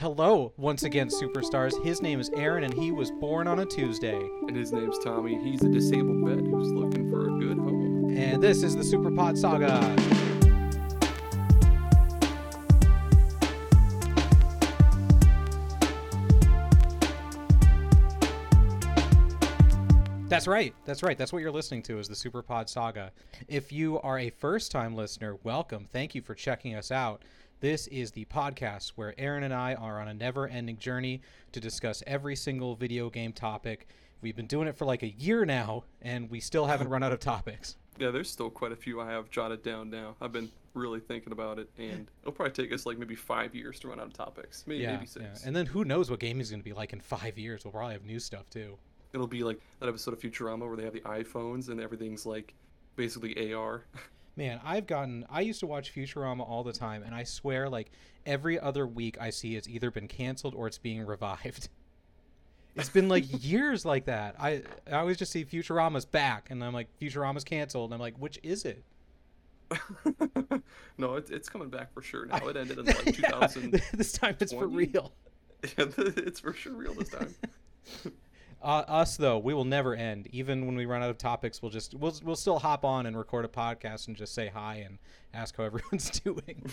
Hello, once again, superstars. His name is Aaron, and he was born on a Tuesday. And his name's Tommy. He's a disabled vet who's looking for a good home. And this is the Superpod Saga. That's right. That's right. That's what you're listening to is the Superpod Saga. If you are a first-time listener, welcome. Thank you for checking us out. This is the podcast where Aaron and I are on a never-ending journey to discuss every single video game topic. We've been doing it for like a year now, and we still haven't run out of topics. Yeah, there's still quite a few I have jotted down now. I've been really thinking about it, and it'll probably take us like maybe five years to run out of topics. Maybe, yeah, maybe six. yeah. And then who knows what gaming's going to be like in five years? We'll probably have new stuff too. It'll be like that episode of Futurama where they have the iPhones and everything's like basically AR. Man, I've gotten. I used to watch Futurama all the time, and I swear, like every other week, I see it's either been canceled or it's being revived. It's been like years like that. I I always just see Futurama's back, and I'm like Futurama's canceled, and I'm like, which is it? no, it's it's coming back for sure now. It ended in like 2000. Yeah, this time it's for real. Yeah, it's for sure real this time. Uh, us though, we will never end. Even when we run out of topics, we'll just we'll we'll still hop on and record a podcast and just say hi and ask how everyone's doing.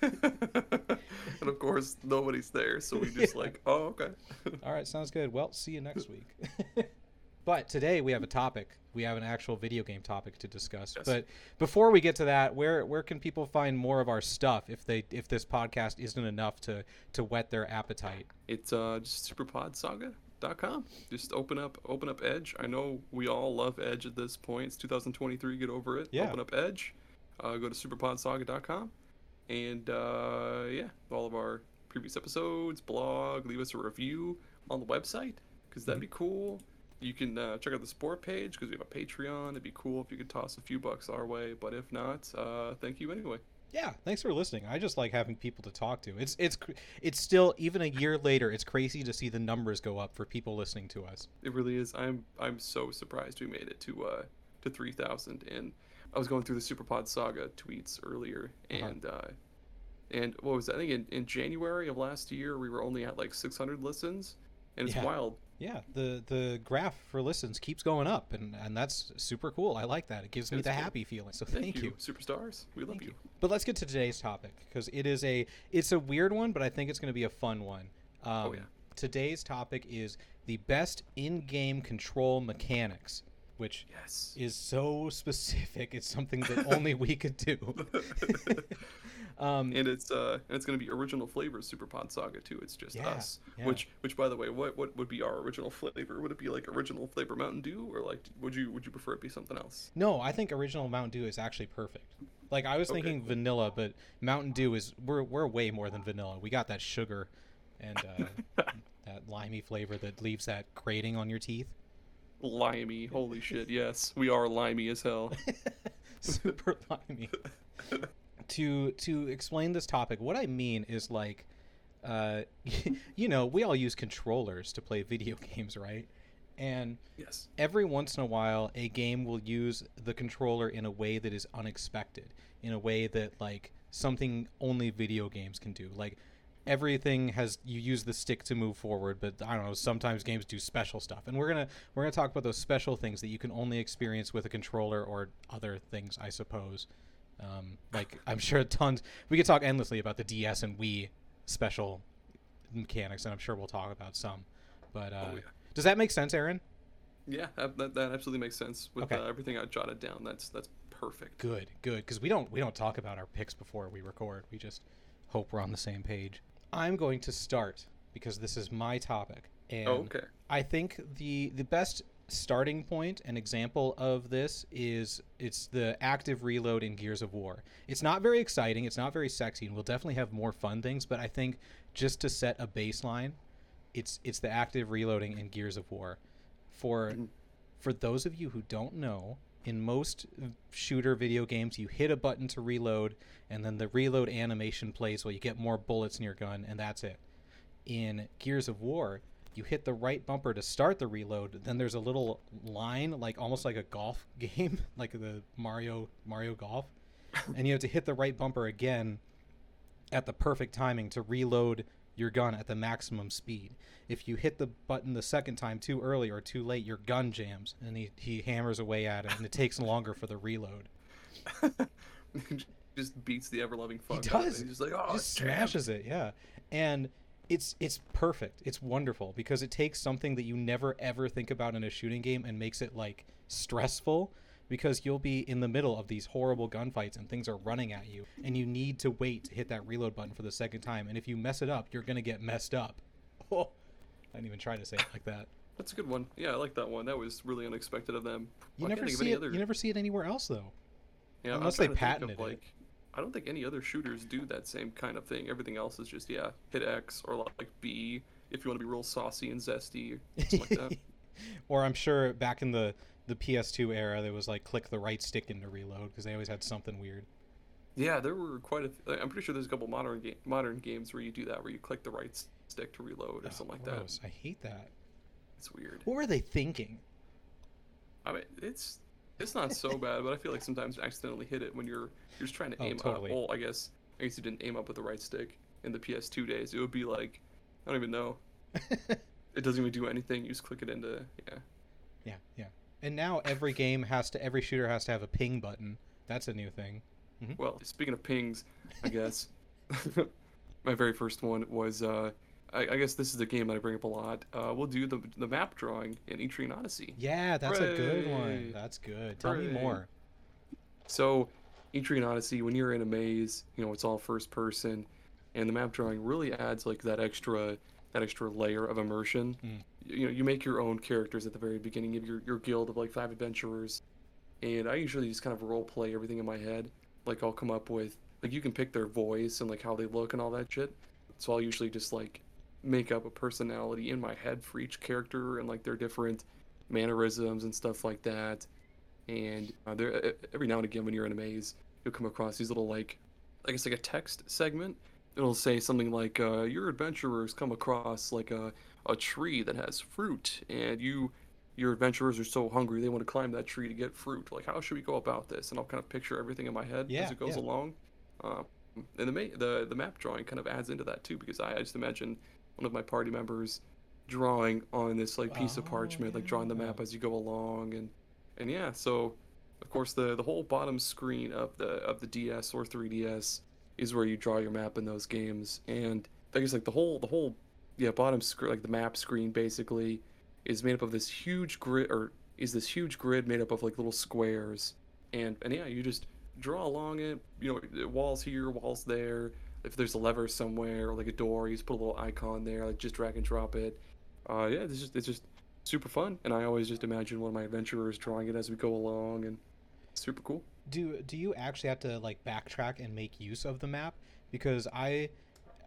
and of course, nobody's there, so we just Yeah. like, oh, okay. All right, sounds good. Well, see you next week. but today we have a topic. We have an actual video game topic to discuss. Yes. But before we get to that, where where can people find more of our stuff if they if this podcast isn't enough to to whet their appetite? It's uh just superpodsaga.com. Just open up open up Edge. I know we all love Edge at this point. It's 2023. Get over it. Yeah. Open up Edge. Uh, go to superpodsaga.com, and uh, yeah, all of our previous episodes, blog, leave us a review on the website because that'd be cool. You can uh, check out the support page because we have a Patreon. It'd be cool if you could toss a few bucks our way, but if not, uh, thank you anyway. Yeah, thanks for listening. I just like having people to talk to. It's it's it's still even a year later. It's crazy to see the numbers go up for people listening to us. It really is. I'm I'm so surprised we made it to uh to 3,000. And I was going through the Superpod Saga tweets earlier, Uh-huh. and uh, and what was that? I think in, in January of last year we were only at like 600 listens, and it's Yeah. wild. Yeah, the the graph for listens keeps going up, and and that's super cool. I like that. It gives me That's the cool. happy feeling. So Thank, thank, you, you. superstars. We love you. you. But let's get to today's topic because it is a it's a weird one, but I think it's going to be a fun one. Um, Oh, yeah. Today's topic is the best in-game control mechanics, which Yes. is so specific. It's something that only we could do. um, and it's uh and it's gonna be original flavors Superpod Saga too. It's just Yeah, us. yeah. Which which by the way, what what would be our original flavor? Would it be like original flavor Mountain Dew, or like would you would you prefer it be something else? no, I think original Mountain Dew is actually perfect. Like I was Okay. thinking vanilla, but Mountain Dew is we're we're way more than vanilla. We got that sugar and uh, that limey flavor that leaves that grating on your teeth. Limey, holy shit! Yes, we are limey as hell. super limey. to to explain this topic, what I mean is like, uh, you know, we all use controllers to play video games, right? And Yes. every once in a while, a game will use the controller in a way that is unexpected, in a way that like something only video games can do. Like everything has you use the stick to move forward, but I don't know. Sometimes games do special stuff, and we're gonna we're gonna talk about those special things that you can only experience with a controller or other things, I suppose. Um, like I'm sure tons. We could talk endlessly about the DS and Wii special mechanics, and I'm sure we'll talk about some. But uh, Oh, yeah. does that make sense, Aaron? Yeah, that, that, that absolutely makes sense with Okay. uh, everything I jotted down. That's that's perfect. Good, good, because we don't we don't talk about our picks before we record. We just hope we're on the same page. I'm going to start because this is my topic, and Oh, okay. I think the the best starting point an example of this is it's the active reload in Gears of War. It's not very exciting, it's not very sexy, and we'll definitely have more fun things. But I think just to set a baseline, it's it's the active reloading in Gears of War. For Mhm. for those of you who don't know, in most shooter video games, you hit a button to reload, and then the reload animation plays while you get more bullets in your gun, and that's it. In Gears of War, you hit the right bumper to start the reload, then there's a little line, like almost like a golf game, like the Mario Mario Golf, and you have to hit the right bumper again at the perfect timing to reload your gun at the maximum speed. If you hit the button the second time too early or too late, your gun jams and he, he hammers away at it and it takes longer for the reload. just beats the ever loving fuck. He out of it. does. He's just like, oh, just smashes it, yeah. And it's it's perfect. It's wonderful because it takes something that you never ever think about in a shooting game and makes it like stressful because you'll be in the middle of these horrible gunfights and things are running at you and you need to wait to hit that reload button for the second time and if you mess it up, you're going to get messed up. Oh, I didn't even try to say it like that. That's a good one. Yeah, I like that one. That was really unexpected of them. You I never see it. other- You never see it anywhere else though. Yeah, unless they trying to think patented of, it. I don't think any other shooters do that same kind of thing. Everything else is just yeah, hit X or like B if you want to be real saucy and zesty or something like that. or I'm sure back in the the PS2 era, there was like click the right stick in to reload because they always had something weird. Yeah, there were quite a. Th- I'm pretty sure there's a couple modern ga- modern games where you do that, where you click the right stick to reload or Oh, something like gross. that. I hate that. It's weird. What were they thinking? I mean, it's it's not so bad, but I feel like sometimes you accidentally hit it when you're you're just trying to Oh, aim totally. up. Well, I guess I guess you didn't aim up with the right stick in the PS2 days. It would be like I don't even know. It doesn't even do anything. You just click it into yeah. yeah, yeah. And now every game has to, every shooter has to have a ping button. That's a new thing. Well, speaking of pings, I guess my very first one was. uh I, I guess this is the game that I bring up a lot. Uh, we'll do the the map drawing in Etrian Odyssey. Yeah, that's a good one. That's good. Tell me more. So, Etrian Odyssey, when you're in a maze, you know it's all first person, and the map drawing really adds like that extra that extra layer of immersion. Mm. You know, you make your own characters at the very beginning of your your guild of like five adventurers, and I usually just kind of role play everything in my head. Like I'll come up with like you can pick their voice and like how they look and all that shit. So I'll usually just like make up a personality in my head for each character and like their different mannerisms and stuff like that. And uh, there, every now and again, when you're in a maze, you'll come across these little like, I guess like a text segment. It'll say something like, uh, "Your adventurers come across like a a tree that has fruit, and you." Your adventurers are so hungry they want to climb that tree to get fruit. Like, how should we go about this? And I'll kind of picture everything in my head Yeah, as it goes yeah. along. Um, and the, ma- the the map drawing kind of adds into that too because I, I just imagine one of my party members drawing on this like piece of Oh, parchment, like drawing the map oh. as you go along, and and yeah, so of course the the whole bottom screen of the of the DS or 3DS is where you draw your map in those games, and I guess like the whole the whole yeah bottom screen like the map screen basically is made up of this huge grid or is this huge grid made up of like little squares, and and yeah you just draw along it, you know walls here, walls there. If there's a lever somewhere or like a door, you just put a little icon there, like just drag and drop it. Uh, yeah, it's just it's just super fun, and I always just imagine one of my adventurers drawing it as we go along, and super cool. Do do you actually have to like backtrack and make use of the map? Because I,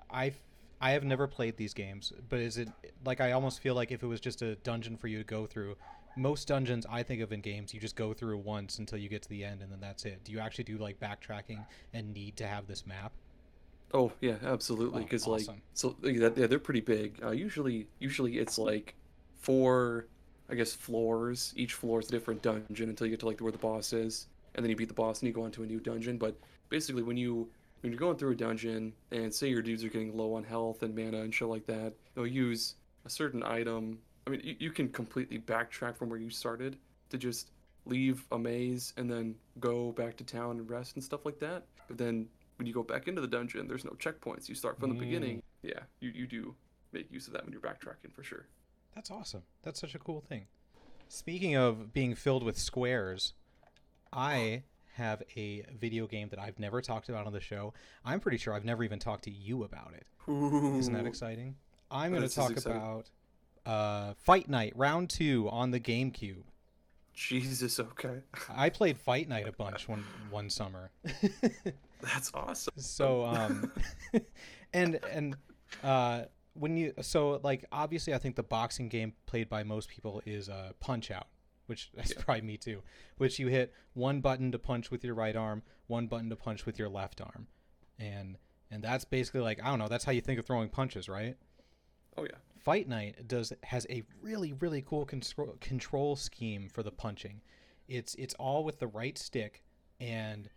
I, I have never played these games, but is it like I almost feel like if it was just a dungeon for you to go through, most dungeons I think of in games you just go through once until you get to the end and then that's it. Do you actually do like backtracking and need to have this map? Oh yeah, absolutely. Oh, Because like, awesome. so yeah, yeah, they're pretty big. Uh, usually, usually it's like four, I guess, floors. Each floor is a different dungeon until you get to like where the boss is, and then you beat the boss and you go on to a new dungeon. But basically, when you when you're going through a dungeon and say your dudes are getting low on health and mana and shit like that, they'll use a certain item. I mean, you, you can completely backtrack from where you started to just leave a maze and then go back to town and rest and stuff like that. But then when you go back into the dungeon, there's no checkpoints. You start from the Mm. beginning. Yeah, you, you do make use of that when you're backtracking for sure. That's awesome. That's such a cool thing. Speaking of being filled with squares, I have a video game that I've never talked about on the show. I'm pretty sure I've never even talked to you about it. Isn't that exciting? I'm going to talk about uh, Fight Night Round 2 on the GameCube. Jesus, okay. I played Fight Night a bunch one one summer. That's awesome. so um and and uh when you so like obviously i think the boxing game played by most people is uh punch out which that's Yeah. probably me too which you hit one button to punch with your right arm one button to punch with your left arm and and that's basically like i don't know that's how you think of throwing punches right Oh yeah. Fight Night does has a really really cool control control scheme for the punching. It's it's all with the right stick and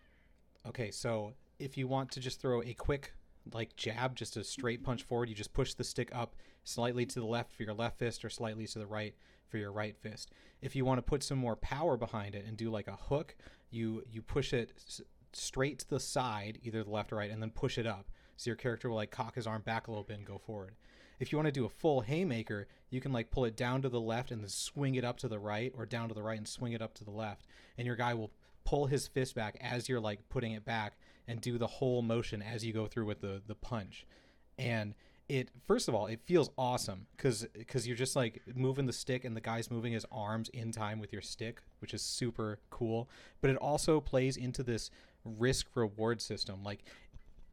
okay, so if you want to just throw a quick like jab, just a straight punch forward. You just push the stick up slightly to the left for your left fist or slightly to the right for your right fist. If you want to put some more power behind it and do like a hook, you you push it s- straight to the side, either the left or right, and then push it up. So your character will like cock his arm back a little bit and go forward. If you want to do a full haymaker, you can like pull it down to the left and then swing it up to the right, or down to the right and swing it up to the left, and your guy will pull his fist back as you're like putting it back and do the whole motion as you go through with the the punch. And it first of all, it feels awesome cuz cuz you're just like moving the stick and the guy's moving his arms in time with your stick, which is super cool. But it also plays into this risk reward system. Like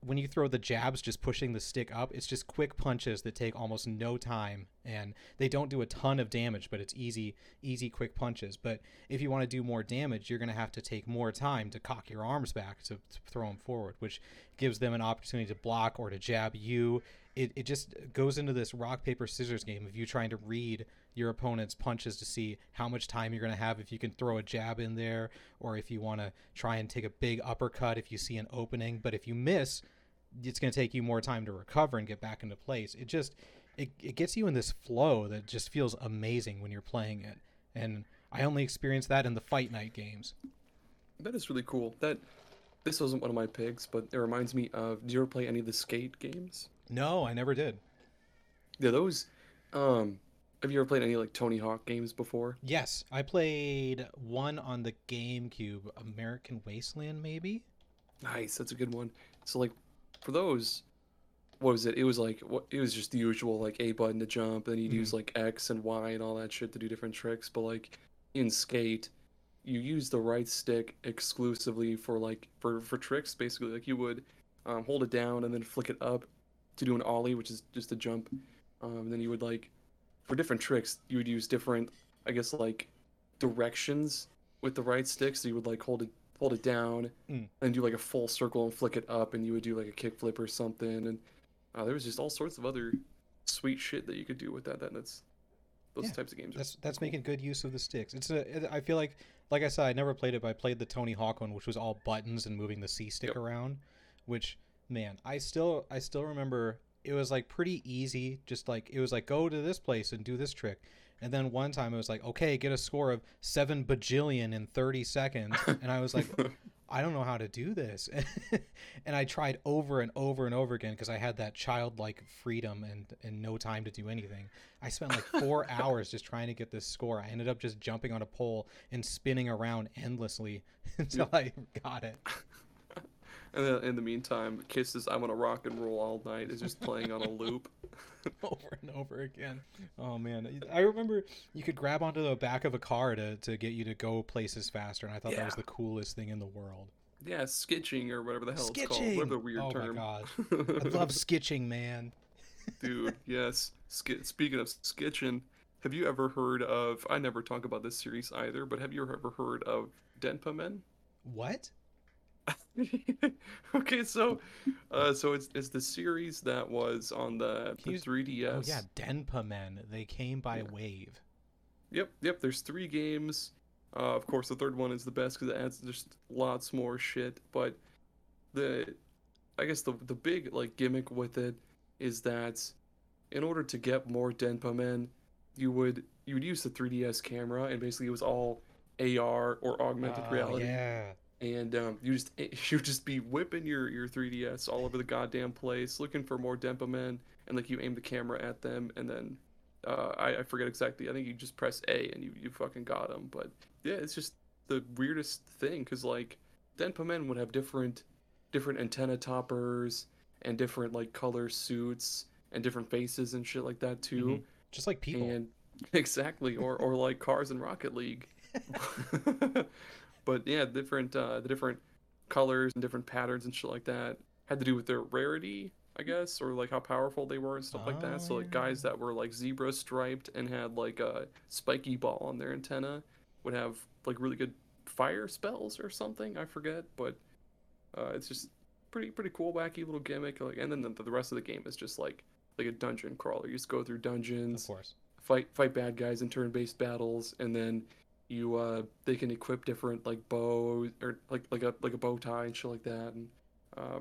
when you throw the jabs just pushing the stick up it's just quick punches that take almost no time and they don't do a ton of damage but it's easy easy quick punches. But if you want to do more damage you're going to have to take more time to cock your arms back to, to throw them forward which gives them an opportunity to block or to jab you. It, it just goes into this rock paper scissors game of you trying to read your opponent's punches to see how much time you're going to have if you can throw a jab in there or if you want to try and take a big uppercut if you see an opening but if you miss it's going to take you more time to recover and get back into place it just it, it gets you in this flow that just feels amazing when you're playing it and i only experienced that in the fight night games That is really cool. That this wasn't one of my picks, but it reminds me of. Do you ever play any of the skate games? no i never did Yeah, those. Um, have you ever played any like Tony Hawk games before? yes i played one on the gamecube american wasteland maybe Nice, that's a good one. So like, for those, what was it? It was like what? It was just the usual like A button to jump, and then you'd use like X and Y and all that shit to do different tricks. But like in Skate, you use the right stick exclusively for like for for tricks. Basically, like you would um, hold it down and then flick it up to do an ollie, which is just a jump. Um, then you would like for different tricks, you would use different, I guess like directions with the right stick. So you would like hold it hold it down Mm. and do like a full circle and flick it up, and you would do like a kick flip or something. And uh, there was just all sorts of other sweet shit that you could do with that. That that's those Yeah, types of games. that's that's cool. making good use of the sticks. It's a. It, I feel like, like I said, I never played it, but I played the Tony Hawk one, which was all buttons and moving the C stick Yep. around. Which, man, I still I still remember it was like pretty easy. Just like it was like go to this place and do this trick. And then one time it was like, okay, get a score of seven bajillion in thirty seconds, and I was like, I don't know how to do this. and I tried over and over and over again because I had that childlike freedom and, and no time to do anything. I spent like four hours just trying to get this score. I ended up just jumping on a pole and spinning around endlessly until I got it. And then in the meantime, Kiss's "I Want to Rock and Roll All Night" is just playing on a loop. over and over again. Oh man, I remember you could grab onto the back of a car to, to get you to go places faster, and I thought that was the coolest thing in the world. Yeah, skitching or whatever the hell it's called. Skitching! Whatever weird Oh my term. gosh. I love skitching, man. Dude, yes. Sk- speaking of skitching, have you ever heard of? I never talk about this series either, but have you ever heard of Denpa Men? What? okay, so, uh, so it's it's the series that was on the, the you- 3DS. Oh yeah, Denpa Men. They came by Yeah. wave. Yep, yep. There's three games. Uh, of course, the third one is the best because it adds just lots more shit. But the, I guess the the big like gimmick with it is that in order to get more Denpa Men, you would you would use the 3DS camera, and basically it was all AR or augmented Oh, reality. Yeah. And um, you just you just be whipping your your 3ds all over the goddamn place looking for more Denpa men and like you aim the camera at them and then uh, I, I forget exactly i think you just press a and you, you fucking got them but yeah it's just the weirdest thing because like Denpa men would have different different antenna toppers and different like color suits and different faces and shit like that too Mhm. Just like people. and exactly, or or like cars in Rocket League. but yeah, different uh, the different colors and different patterns and shit like that had to do with their rarity, I guess, or like how powerful they were and stuff like that. So like guys that were like zebra striped and had like a spiky ball on their antenna would have like really good fire spells or something. I forget, but uh, it's just pretty pretty cool, wacky little gimmick. Like, and then the, the rest of the game is just like like a dungeon crawler. You just go through of dungeons course. fight fight bad guys in turn-based battles and then you uh they can equip different like bows or like like a like a bow tie and shit like that and uh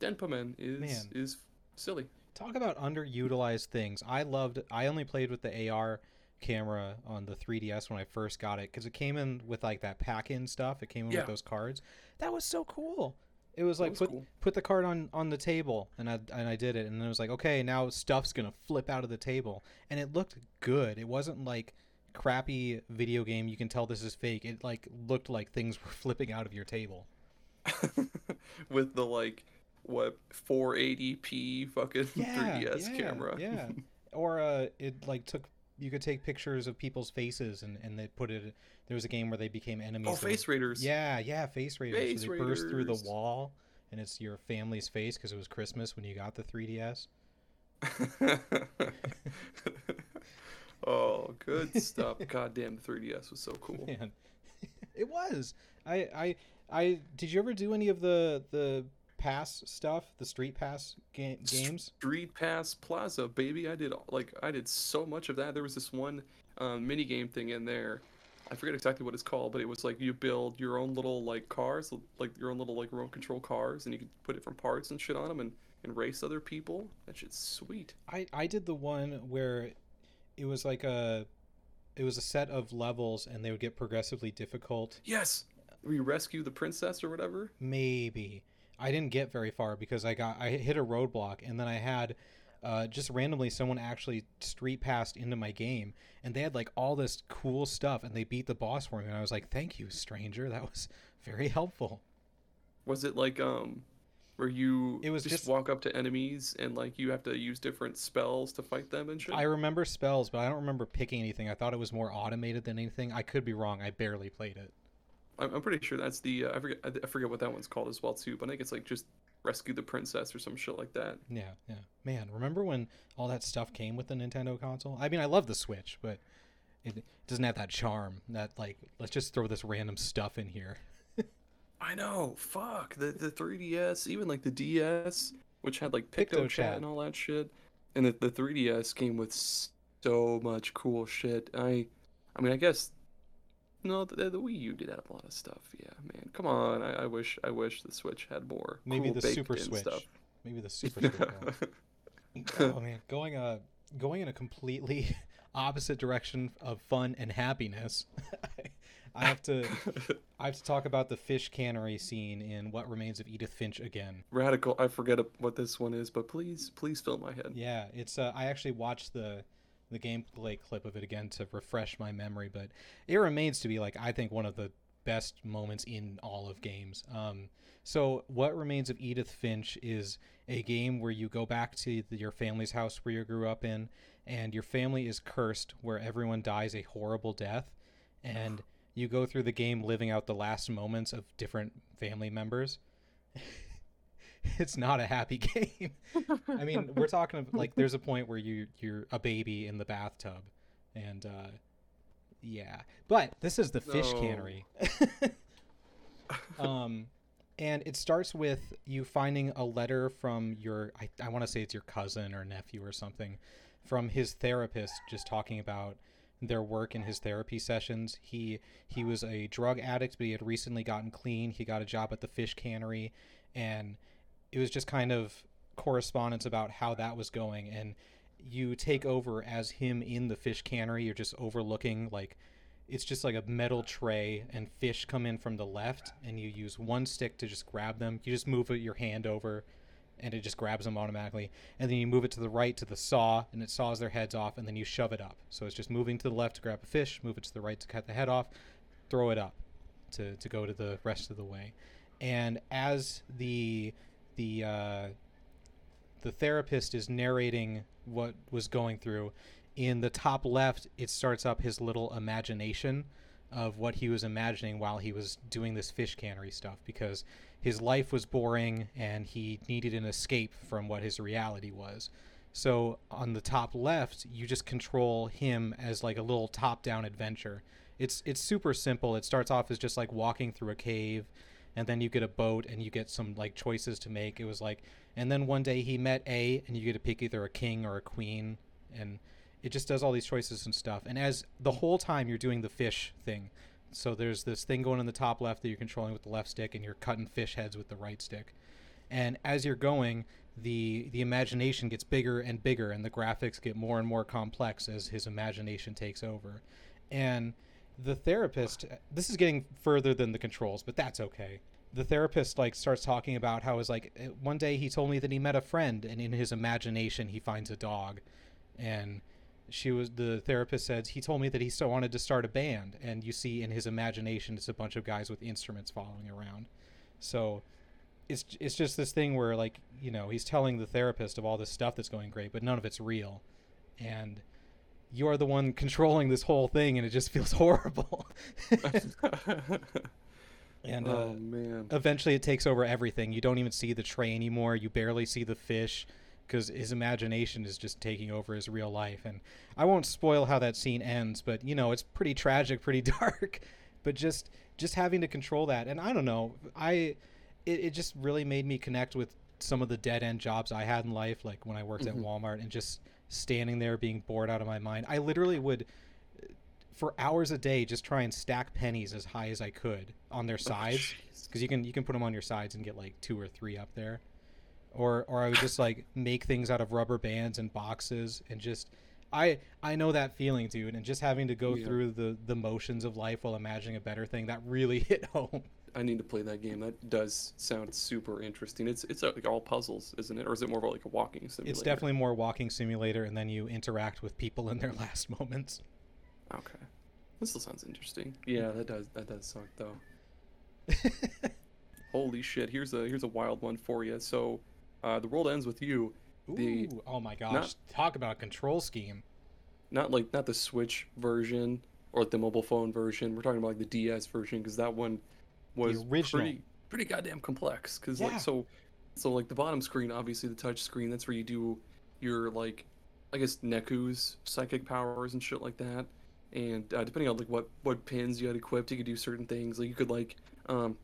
Denpamen is Man. is silly. Talk about underutilized things. I loved. I only played with the AR camera on the 3DS when I first got it because it came in with like that pack-in stuff. It came in Yeah. with those cards. That was so cool. It was like was put cool. put the card on on the table, and I and I did it, and then it was like okay, now stuff's gonna flip out of the table, and it looked good. It wasn't like crappy video game. You can tell this is fake. It like looked like things were flipping out of your table. with the like what 480p fucking yeah, 3ds yeah, camera. Yeah. or uh, it like took you could take pictures of people's faces and and they put it. There was a game where they became enemies. Oh, face raiders. Yeah, yeah, face raiders. Face so they burst through the wall, and it's your family's face because it was Christmas when you got the 3ds. Oh, good stuff. Goddamn, the 3ds was so cool. Man, it was. I I I did you ever do any of the the pass stuff, the street pass ga- games? Street Pass Plaza, baby. I did like I did so much of that. There was this one um, mini game thing in there. I forget exactly what it's called, but it was like you build your own little like cars, like your own little like remote control cars, and you could put different parts and shit on them and, and race other people. That shit's sweet. I I did the one where it was like a it was a set of levels and they would get progressively difficult. Yes, we rescue the princess or whatever. Maybe I didn't get very far because I got I hit a roadblock and then I had uh, just randomly someone actually street passed into my game and they had like all this cool stuff and they beat the boss for me and I was like thank you stranger that was very helpful. Was it like um, where you It was just, just- walk up to enemies and like you have to use different spells to fight them and shit? I remember spells but I don't remember picking anything. I thought it was more automated than anything. I could be wrong. I barely played it. I'm, I'm pretty sure that's the uh, I forget I, I forget what that one's called as well too. But I think it's like just rescue the princess or some shit like that. Yeah, yeah. Man, remember when all that stuff came with the Nintendo console? I mean, I love the Switch, but it doesn't have that charm. That like, let's just throw this random stuff in here. I know. Fuck the the 3DS, even like the DS, which had like Picto PictoChat Chat. and all that shit, and the the 3DS came with so much cool shit. I, I mean, I guess. No, the, the Wii U did have a lot of stuff. Yeah, man. Come on. I, I wish I wish the Switch had more. Maybe cool the Super Switch. Stuff. Maybe the Super Switch. oh man, going uh going in a completely opposite direction of fun and happiness. I have to I have to talk about the fish cannery scene in What Remains of Edith Finch again. Radical. I forget what this one is, but please, please fill my head. Yeah, it's uh, I actually watched the the gameplay clip of it again to refresh my memory, but it remains to be like I think one of the best moments in all of games. Um, so what remains of Edith Finch is a game where you go back to the, your family's house where you grew up in, and your family is cursed, where everyone dies a horrible death, and you go through the game living out the last moments of different family members. it's not a happy game. I mean, we're talking of, like there's a point where you you're a baby in the bathtub, and uh, yeah. But this is the fish No. cannery. um, and it starts with you finding a letter from your I, I want to say it's your cousin or nephew or something from his therapist just talking about their work in his therapy sessions. He he was a drug addict, but he had recently gotten clean. He got a job at the fish cannery, and it was just kind of correspondence about how that was going. And you take over as him in the fish cannery. You're just overlooking like it's just like a metal tray, and fish come in from the left, and you use one stick to just grab them. You just move your hand over, and it just grabs them automatically. And then you move it to the right to the saw, and it saws their heads off, and then you shove it up. So it's just moving to the left to grab a fish, move it to the right to cut the head off, throw it up to, to go to the rest of the way. And as the the uh, the therapist is narrating what was going through, in the top left, it starts up his little imagination of what he was imagining while he was doing this fish cannery stuff because his life was boring and he needed an escape from what his reality was. So on the top left, you just control him as like a little top-down adventure. It's it's super simple. It starts off as just like walking through a cave and then you get a boat and you get some like choices to make. It was like and then one day he met A and you get to pick either a king or a queen and it just does all these choices and stuff. And as the whole time you're doing the fish thing. So there's this thing going in the top left that you're controlling with the left stick and you're cutting fish heads with the right stick. and as you're going, the the imagination gets bigger and bigger, and the graphics get more and more complex as his imagination takes over, and the therapist this is getting further than the controls but that's okay. The therapist like starts talking about how is like uh, one day he told me that he met a friend and in his imagination he finds a dog. And she was the therapist says he told me that he still wanted to start a band. And you see in his imagination it's a bunch of guys with instruments following around. So it's it's just this thing where like you know he's telling the therapist of all this stuff that's going great but none of it's real. And you're the one controlling this whole thing and it just feels horrible. And uh, oh man. eventually it takes over everything. You don't even see the tray anymore. You barely see the fish because his imagination is just taking over his real life. And i won't spoil how that scene ends but you know it's pretty tragic pretty dark. But just just having to control that. And i don't know i it, it just really made me connect with some of the dead end jobs i had in life like when i worked Mhm. at walmart and just standing there being bored out of my mind. I literally would for hours a day just try and stack pennies as high as i could on their sides. jeez. because you can you can put them on your sides and get like two or three up there or or i would just like make things out of rubber bands and boxes and just i i know that feeling dude and just having to go Yeah. through the the motions of life while imagining a better thing that really hit home I need to play that game. That does sound super interesting. It's it's like all puzzles, isn't it? Or is it more of like a walking simulator? it's definitely more walking simulator and then you interact with people in their last moments okay. This still sounds interesting. Yeah, that does that does suck though. Holy shit! Here's a here's a wild one for you. So, uh, the world ends with you. The- Ooh, oh my gosh not- talk about a control scheme Not like not the Switch version or like the mobile phone version. We're talking about like the DS version because that one was pretty pretty goddamn complex. Because Yeah. like so so like the bottom screen, obviously the touch screen. That's where you do your like I guess Neku's psychic powers and shit like that. And uh, depending on like what what pins you had equipped, you could do certain things. Like you could like um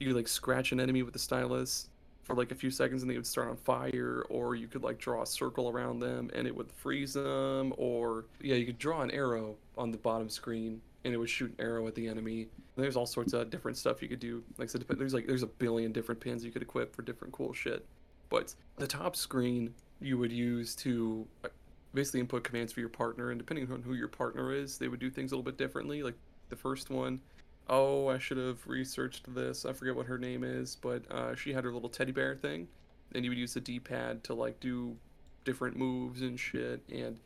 you could like scratch an enemy with the stylus for like a few seconds and they would start on fire or you could like draw a circle around them and it would freeze them or yeah you could draw an arrow on the bottom screen and it would shoot an arrow at the enemy. And there's all sorts of different stuff you could do. Like I said there's like there's a billion different pins you could equip for different cool shit. But the top screen you would use to uh, basically input commands for your partner and depending on who your partner is they would do things a little bit differently. Like the first one oh i should have researched this i forget what her name is but uh, she had her little teddy bear thing and you would use the d-pad to like do different moves and shit and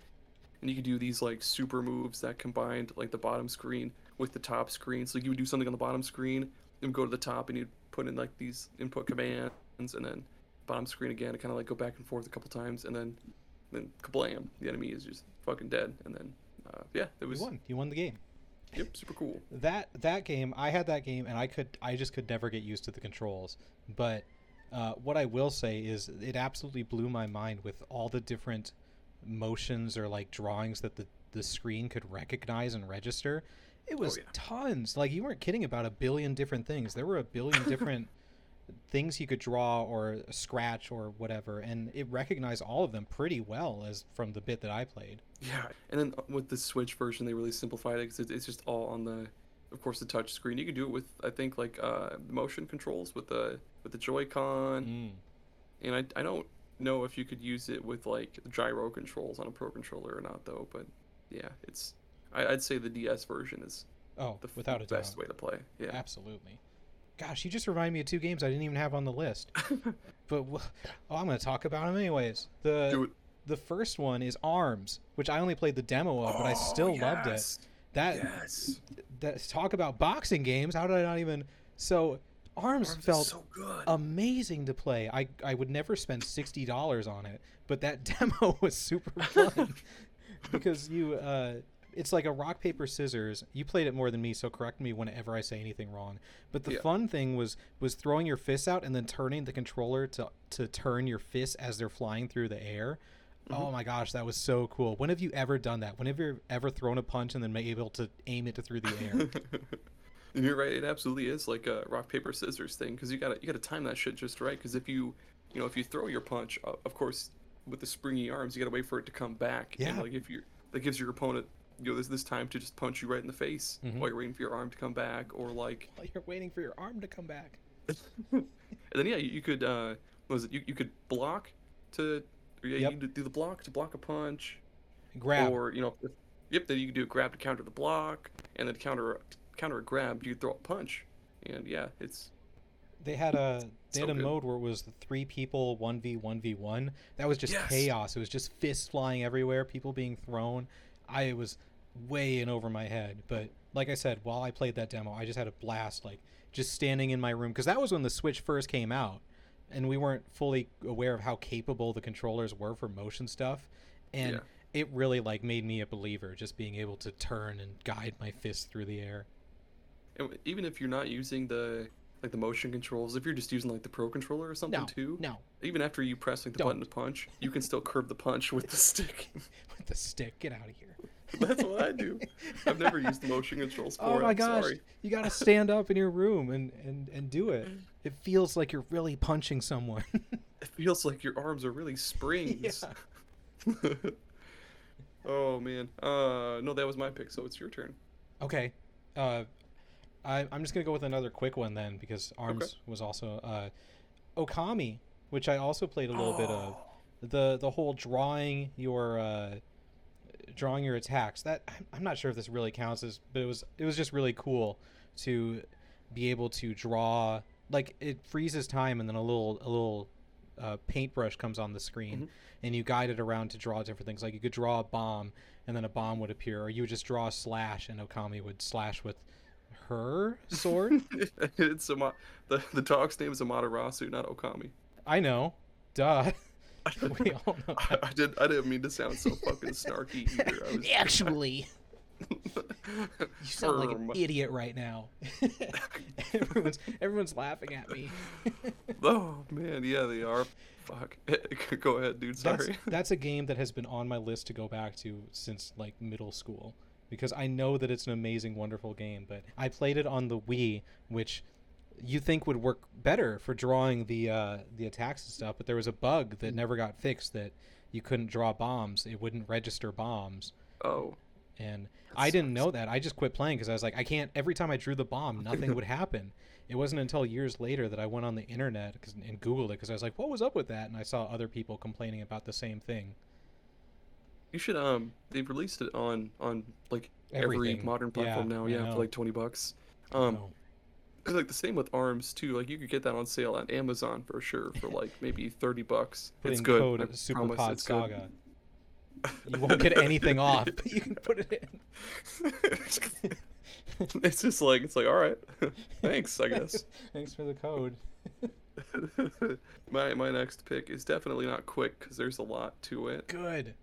and you could do these like super moves that combined like the bottom screen with the top screen. So you would do something on the bottom screen and go to the top and you'd put in like these input commands and then bottom screen again to kind of like go back and forth a couple times and then then kablam the enemy is just fucking dead. And then uh, yeah it was you won. You won the game yep super cool. That that game i had that game and i could i just could never get used to the controls. But uh, what i will say is it absolutely blew my mind with all the different motions or like drawings that the the screen could recognize and register. It was yeah. tons. Like you weren't kidding about a billion different things. There were a billion different things you could draw or scratch or whatever and it recognized all of them pretty well as from the bit that i played Yeah, and then with the Switch version, they really simplified it because it's just all on the, of course, the touch screen. You can do it with I think like uh, motion controls with the with the Joy-Con, mm. and I I don't know if you could use it with like gyro controls on a Pro controller or not though. But yeah, it's I, I'd say the DS version is oh the without a best doubt way to play. Yeah. Absolutely. Gosh, you just reminded me of two games I didn't even have on the list. But wh- oh, I'm going to talk about them anyways. The the first one is Arms, which I only played the demo of, but I still loved it. Oh. That Yes. that talk about boxing games. How did I not even So Arms, Arms felt so good. amazing to play. I I would never spend sixty dollars on it, but that demo was super fun because you uh, it's like a rock paper scissors. You played it more than me, so correct me whenever I say anything wrong. But the Yeah. fun thing was was throwing your fists out and then turning the controller to to turn your fists as they're flying through the air. Mm-hmm. Oh my gosh, that was so cool. When have you ever done that? When have you ever thrown a punch and then been able to aim it through the air? and you're right. It absolutely is like a rock paper scissors thing because you gotta you gotta time that shit just right. Because if you you know if you throw your punch, of course with the springy arms, you gotta wait for it to come back. And Yeah. like if you that gives your opponent you know this this time to just punch you right in the face Mhm. while you're waiting for your arm to come back, or like While you're waiting for your arm to come back. and then yeah, you, you could uh, what was it you, you could block to yeah Yep. you could do the block to block a punch Grab. or you know if, yep then you could do a grab to counter the block and then counter counter a grab you throw a punch and yeah it's they had a they So had a good. mode where it was the three people one v one v one. That was just Yes. chaos. It was just fists flying everywhere, people being thrown. I was way in over my head. But like I said, while I played that demo, I just had a blast. Like just standing in my room because that was when the Switch first came out, and we weren't fully aware of how capable the controllers were for motion stuff, and Yeah. it really like made me a believer. Just being able to turn and guide my fist through the air. and even if you're not using the like the motion controls if you're just using like the pro controller or something No, too no, even after you press like the Don't. button to punch you can still curve the punch with the stick with the stick. Get out of here. that's what i do i've never used the motion controls for Oh it my I'm gosh! sorry. You got to stand up in your room and, and, and do it. It feels like you're really punching someone. it feels like your arms are really springs Yeah. oh man uh no that was my pick so it's your turn okay, uh, I, I'm just gonna go with another quick one then because Arms was also uh, Okami, which I also played a little bit of. Oh. The the whole drawing your uh, drawing your attacks. That I'm- I'm not sure if this really counts as, but it was it was just really cool to be able to draw like it freezes time and then a little a little uh, paintbrush comes on the screen Mhm. and you guide it around to draw different things like you could draw a bomb and then a bomb would appear or you would just draw a slash and okami would slash with her sword it's Ama- the the dog's name is Amaterasu, not Okami. i know duh we all know I, I did. I didn't mean to sound so fucking snarky either. I was actually you sound like an Erm. idiot right now everyone's everyone's laughing at me Oh man, yeah, they are. Fuck. Go ahead, dude. that's, Sorry. that's a game that has been on my list to go back to since like middle school because I know that it's an amazing, wonderful game. But I played it on the Wii, which you think would work better for drawing the uh, the attacks and stuff. But there was a bug that never got fixed that you couldn't draw bombs; it wouldn't register bombs. Oh, And That I didn't know that. I just quit playing because I was like, I can't. Every time I drew the bomb, nothing would happen. It wasn't until years later that I went on the internet 'cause- and Googled it because I was like, what was up with that? And I saw other people complaining about the same thing. you should. Um, they've released it on on like every modern platform Yeah, now. Yeah, for like twenty bucks. Um, It's like the same with Arms too. Like you could get that on sale on Amazon for sure for like maybe thirty bucks. put it's good. code I Superpod promise it's good. You won't get anything off, but you can put it in. it's just like it's like all right, thanks. I guess. Thanks for the code. my my next pick is definitely not quick because there's a lot to it. Good.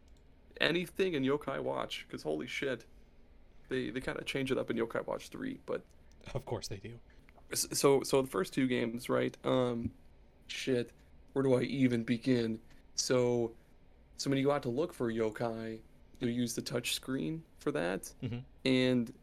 Anything in Yokai Watch because holy shit, they they kind of change it up in Yokai Watch three. But Of course they do. So so the first two games, right? Um, shit, where do I even begin? So so when you go out to look for yokai, you use the touch screen for that. Mhm. And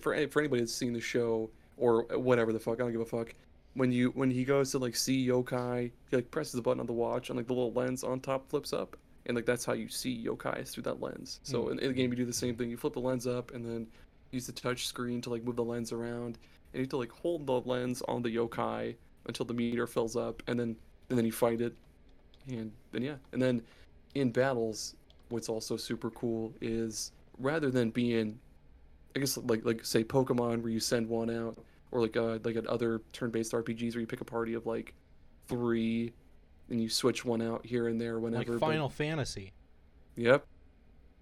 for for anybody that's seen the show or whatever the fuck, I don't give a fuck. When you when he goes to like see yokai, he like presses the button on the watch and like the little lens on top flips up, and like that's how you see yokai is through that lens. So Mm. in, in the game you do the same thing. You flip the lens up and then use the touch screen to like move the lens around, and you have to like hold the lens on the yokai until the meter fills up, and then and then you fight it, and then yeah, and then in battles, what's also super cool is rather than being, I guess like like say Pokemon where you send one out, or like uh like at other turn-based RPGs where you pick a party of like three, and you switch one out here and there whenever. Like but- Final Fantasy. Yep.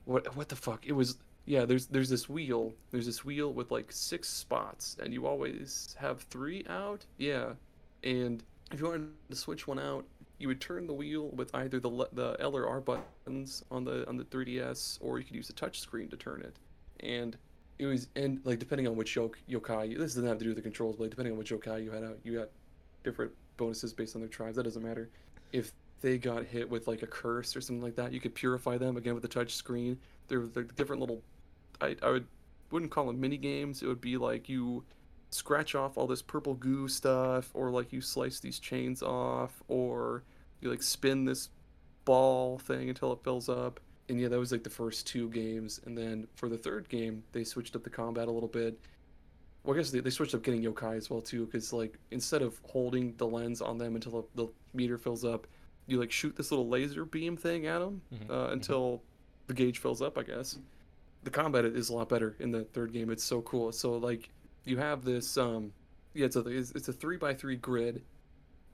What what the fuck? It was yeah, there's there's this wheel. There's this wheel with like six spots and you always have 3 out. Yeah. And if you wanted to switch one out, you would turn the wheel with either the the L or R buttons on the on the 3DS or you could use the touch screen to turn it. And it was and like depending on which yok- yokai, this doesn't have to do with the controls, but like, depending on which yokai you had out, you got different bonuses based on their tribes. That doesn't matter. If they got hit with like a curse or something like that, you could purify them again with the touch screen. There were like different little, I I would wouldn't call them mini games. It would be like you scratch off all this purple goo stuff, or like you slice these chains off, or you like spin this ball thing until it fills up. And yeah, that was like the first two games, and then for the third game, they switched up the combat a little bit. well, I guess they, they switched up getting yokai as well too, because like instead of holding the lens on them until the, the meter fills up, you like shoot this little laser beam thing at them Mhm, uh, until the gauge fills up. I guess the combat is a lot better in the third game. It's so cool. So like you have this um yeah it's a it's, it's a three by three grid,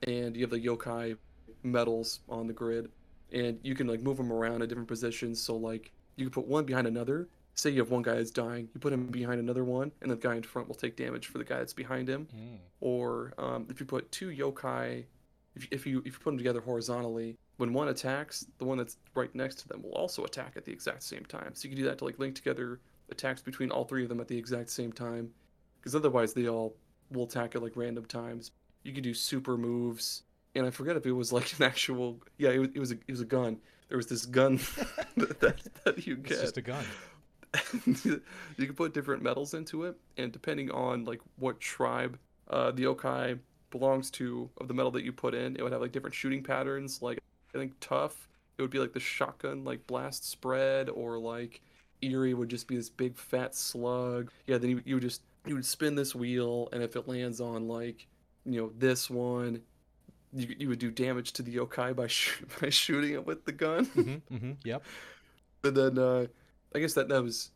and you have the yokai medals on the grid, and you can like move them around in different positions. So like you can put one behind another. Say you have one guy that's dying, you put him behind another one, and the guy in front will take damage for the guy that's behind him. Mm. Or um, if you put two yokai, if, if you if you put them together horizontally, when one attacks, the one that's right next to them will also attack at the exact same time. So you can do that to like link together attacks between all three of them at the exact same time, because otherwise they all will attack at like random times. You can do super moves, and I forget if it was like an actual yeah it was it was a, it was a gun. There was this gun that, that, that you get. It's just a gun. you can put different medals into it, and depending on like what tribe uh, the yokai belongs to of the medal that you put in, it would have like different shooting patterns. Like I think tough, it would be like the shotgun like blast spread, or like eerie would just be this big fat slug. Yeah, then you, you would just you would spin this wheel, and if it lands on like you know this one. You, you would do damage to the yokai by sh- by shooting it with the gun. hmm hmm Yep. But then uh, I guess that that was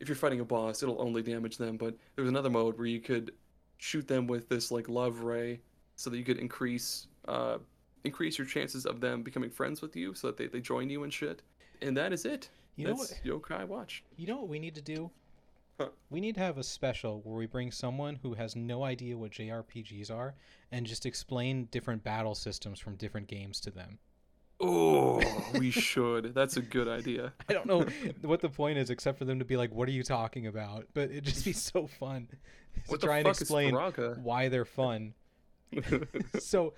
if you're fighting a boss, it'll only damage them. But there was another mode where you could shoot them with this like love ray, so that you could increase uh, increase your chances of them becoming friends with you, so that they, they join you and shit. And that is it. You know That's what? Yokai Watch. You know what we need to do? Huh. We need to have a special where we bring someone who has no idea what JRPGs are and just explain different battle systems from different games to them. Oh, we should. That's a good idea. I don't know what the point is except for them to be like, "What are you talking about?" But it'd just be so fun What to the try and explain why they're fun. so,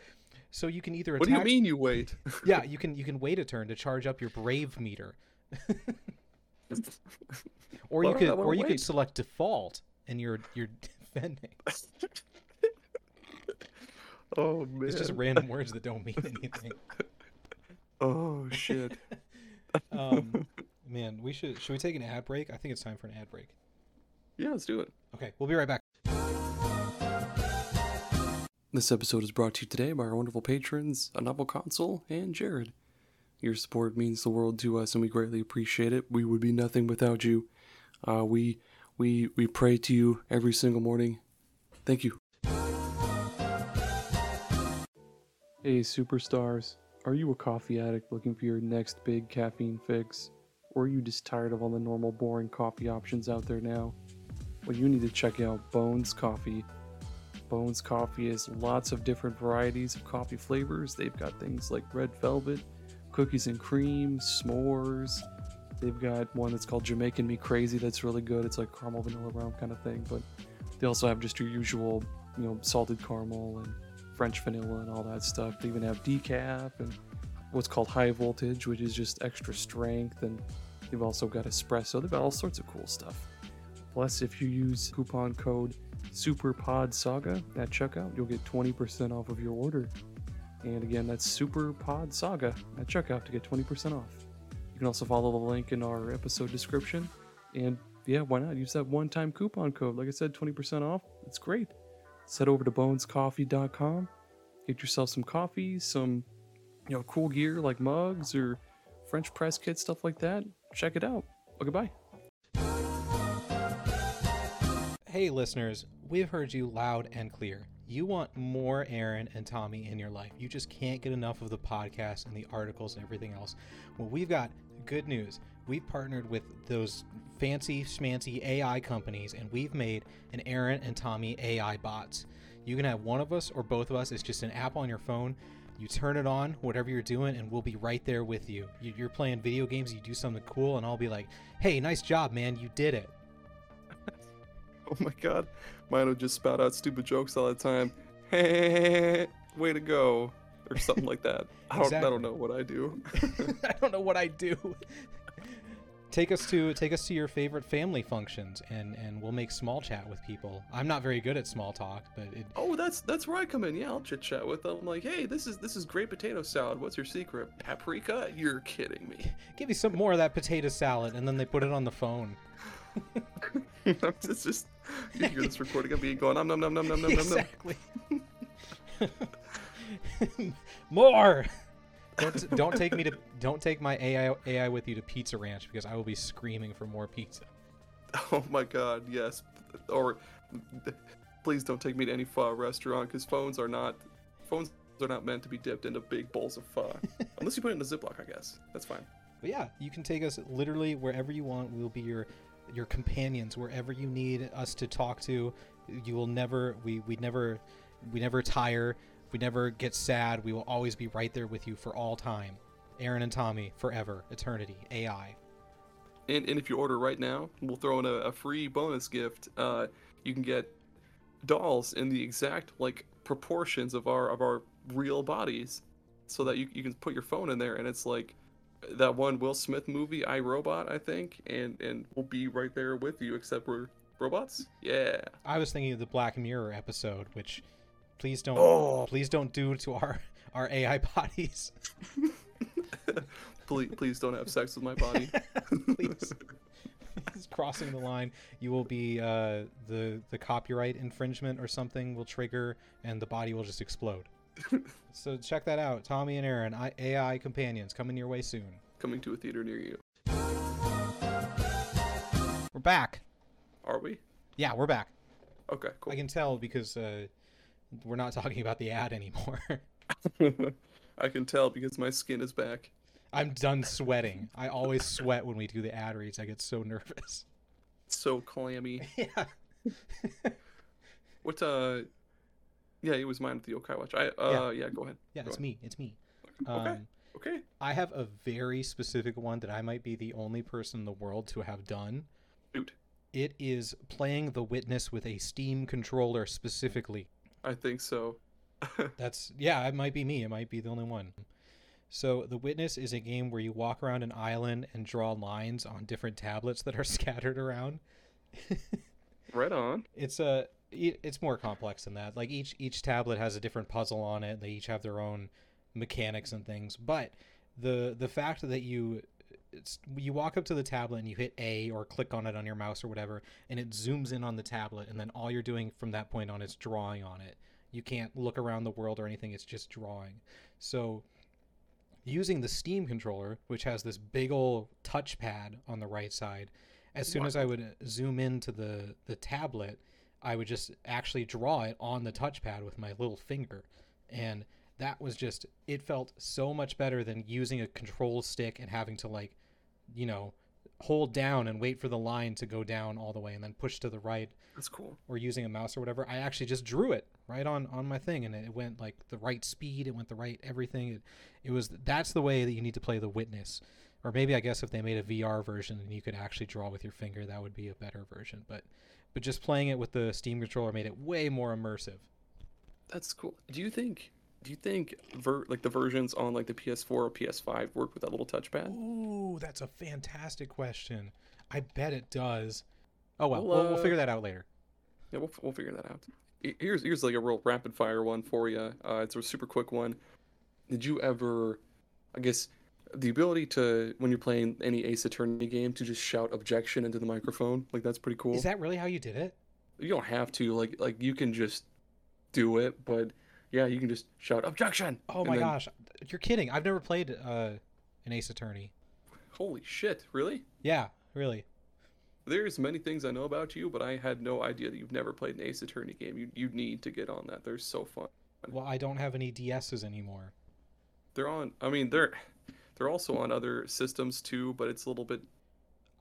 so you can either what do you mean you wait? Yeah, you can you can wait a turn to charge up your brave meter, or Why you would could I wanna or you could select default and you're you're defending. oh man. It's just random words that don't mean anything. Oh shit. Um, man, we should should we take an ad break? I think it's time for an ad break. yeah, let's do it. Okay, we'll be right back. This episode is brought to you today by our wonderful patrons, A Novel Console and Jared. Your support means the world to us, and we greatly appreciate it. We would be nothing without you. Uh, we we we pray to you every single morning. Thank you. Hey, superstars! Are you a coffee addict looking for your next big caffeine fix, or are you just tired of all the normal, boring coffee options out there now? Well, you need to check out Bones Coffee. Bones Coffee has lots of different varieties of coffee flavors. They've got things like red velvet, cookies and cream, s'mores. They've got one that's called Jamaican Me Crazy that's really good. It's like caramel vanilla rum kind of thing. But they also have just your usual, you know, salted caramel and French vanilla and all that stuff. They even have decaf and what's called high voltage, which is just extra strength. And they've also got espresso. They've got all sorts of cool stuff. Plus, if you use coupon code SuperPodSaga at checkout, you'll get 20% off of your order. And again, that's SuperPodSaga at checkout to get 20% off. You can also follow the link in our episode description. And yeah, why not? Use that one time coupon code. Like I said, 20% off. It's great. Head over to bonescoffee.com. Get yourself some coffee, some you know, cool gear like mugs or French press kits, stuff like that. Check it out. Okay, bye. Hey, listeners, we've heard you loud and clear. You want more Aaron and Tommy in your life. You just can't get enough of the podcast and the articles and everything else. Well, we've got good news. We've partnered with those fancy schmancy AI companies and we've made an Aaron and Tommy AI bots. You can have one of us or both of us. It's just an app on your phone. You turn it on, whatever you're doing, and we'll be right there with you. You- You're playing video games, you do something cool, and I'll be like, hey, nice job, man. You did it. Oh my god, mine would just spout out stupid jokes all the time. Hey, way to go, or something like that. I don't, I don't know what I do. I don't know what I do. take us to take us to your favorite family functions, and and we'll make small chat with people. I'm not very good at small talk, but it, oh, that's that's where I come in. Yeah, I'll chit chat with them. Like, hey, this is this is great potato salad. What's your secret? Paprika? You're kidding me. give me some more of that potato salad, and then they put it on the phone. it's just you hear this recording of me going, nom nom nom nom nom nom nom. nom. exactly. More. Don't don't take me to don't take my AI AI with you to Pizza Ranch because I will be screaming for more pizza. Oh my god, yes. Or please don't take me to any pho restaurant because phones are not phones are not meant to be dipped into big bowls of pho. Unless you put it in a Ziploc, I guess. That's fine. But yeah, you can take us literally wherever you want. We'll be your your companions wherever you need us to talk to. You will never we we never we never tire. We never get sad. We will always be right there with you for all time. Aaron and Tommy forever, eternity, AI. And, and if you order right now, we'll throw in a, a free bonus gift. Uh, you can get dolls in the exact like proportions of our of our real bodies, so that you, you can put your phone in there and it's like that one Will Smith movie, I Robot, I think, and and we'll be right there with you, except we're robots. Yeah. I was thinking of the Black Mirror episode, which please don't Oh. please don't do to our our AI bodies. please please don't have sex with my body. please. It's crossing the line. You will be uh, the the copyright infringement or something will trigger, and the body will just explode. So check that out, Tommy and Aaron, AI companions coming your way soon. Coming to a theater near you. We're back. Are we? Yeah, we're back. Okay, cool. I can tell because uh, we're not talking about the ad anymore. I can tell because my skin is back. I'm done sweating. I always sweat when we do the ad reads. I get so nervous. So clammy. Yeah. What uh Yeah, it was mine with the Yokai Watch. I uh yeah, go ahead. Yeah, Go it's on. me. It's me. Okay. Um, Okay. I have a very specific one that I might be the only person in the world to have done. Shoot. It is playing The Witness with a Steam controller specifically. I think so. That's yeah, it might be me. It might be the only one. So, The Witness is a game where you walk around an island and draw lines on different tablets that are scattered around. right on. It's a it's more complex than that. Like each each tablet has a different puzzle on it. They each have their own mechanics and things. But the the fact that you it's, you walk up to the tablet and you hit A or click on it on your mouse or whatever, and it zooms in on the tablet, and then all you're doing from that point on is drawing on it. You can't look around the world or anything. It's just drawing. So using the Steam controller, which has this big old touchpad on the right side, as soon as I would uh, zoom into the the tablet, I would just actually draw it on the touchpad with my little finger, and that was just it felt so much better than using a control stick and having to like, you know, hold down and wait for the line to go down all the way and then push to the right That's cool. or using a mouse or whatever, I actually just drew it right on on my thing, and it went like the right speed. It went the right everything. It, it was that's the way that you need to play the Witness, or maybe I guess if they made a VR version and you could actually draw with your finger, that would be a better version. But but just playing it with the Steam controller made it way more immersive. That's cool. Do you think do you think ver- like the versions on like the PS4 or PS5 work with that little touchpad? Ooh, that's a fantastic question. I bet it does. Oh well, Well, we'll, we'll uh, figure that out later. Yeah, we'll, we'll figure that out. Here's here's like a real rapid fire one for you. Uh, it's a super quick one. Did you ever, I guess, the ability to when you're playing any Ace Attorney game to just shout objection into the microphone? Like that's pretty cool. Is that really how you did it? You don't have to like like you can just do it, but yeah, you can just shout objection. Oh my then- gosh, you're kidding! I've never played uh, an Ace Attorney. Holy shit! Really? Yeah, really. There's many things I know about you, but I had no idea that you've never played an Ace Attorney game. You you need to get on that. They're so fun. Well, I don't have any DSs anymore. They're on. I mean, they're they're also on other systems too, but it's a little bit.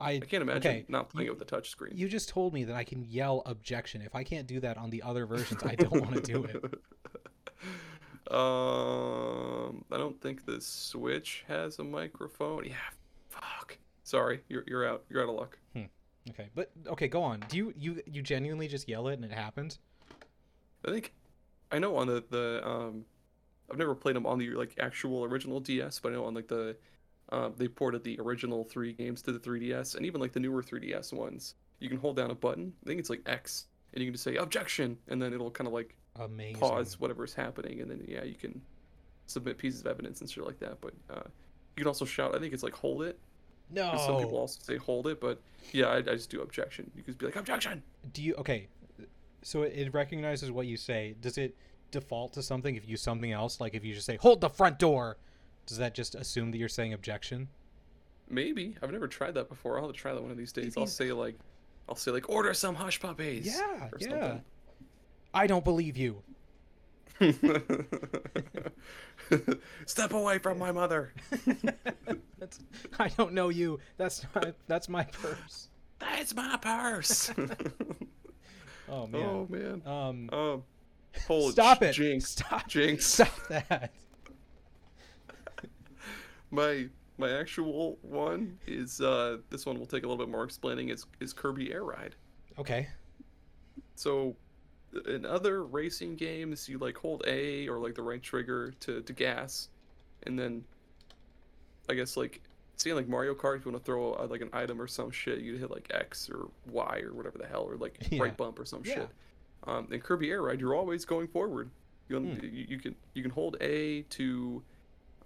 I I can't imagine okay, not playing you- it with a touch screen. You just told me that I can yell objection. If I can't do that on the other versions, I don't want to do it. um, I don't think the Switch has a microphone. Yeah, fuck. Sorry, you're you're out. You're out of luck. Okay, but okay, go on. Do you you you genuinely just yell it and it happens? I think I know on the the um, I've never played them on the like actual original DS, but I know on like the um, they ported the original three games to the 3DS, and even like the newer 3DS ones, you can hold down a button. I think it's like X, and you can just say objection, and then it'll kind of like Amazing. pause whatever's happening, and then yeah, you can submit pieces of evidence and shit like that. But uh, you can also shout. I think it's like hold it. No. Some people also say hold it, but yeah, I, I just do objection. You could be like objection. Do you okay? So it recognizes what you say. Does it default to something if you use something else? Like if you just say hold the front door, does that just assume that you're saying objection? Maybe I've never tried that before. I'll have to try that one of these days. I'll say like, I'll say like order some hush puppies. Yeah, or yeah. I don't believe you. Step away from my mother. That's I don't know you. That's not that's my purse. That's my purse. Oh man. oh man. Um Um. Hold. stop it. Jinx. Stop. Jinx. Stop that. My my actual one is uh this one will take a little bit more explaining. Is is Kirby Air Ride. Okay. So in other racing games, you like hold A or like the right trigger to, to gas, and then I guess like seeing like Mario Kart, if you want to throw uh, like an item or some shit, you hit like X or Y or whatever the hell, or like Yeah. right bump or some Yeah. shit. Um, in Kirby Air Ride, you're always going forward. You, Hmm. you, you can you can hold A to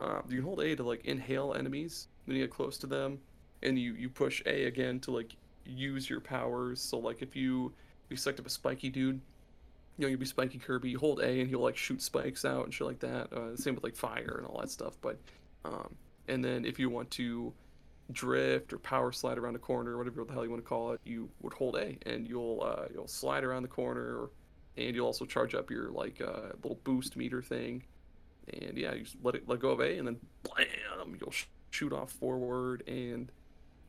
uh, you can hold A to like inhale enemies, then you get close to them, and you you push A again to like use your powers. So like if you you select up a spiky dude, you know you'll be spiky Kirby. You hold A and he'll like shoot spikes out and shit like that. Uh, same with like fire and all that stuff. But um, and then if you want to drift or power slide around a corner or whatever the hell you want to call it, you would hold A and you'll uh, you'll slide around the corner, and you'll also charge up your like uh, little boost meter thing. And yeah, you just let it let go of A, and then blam, you'll sh- shoot off forward, and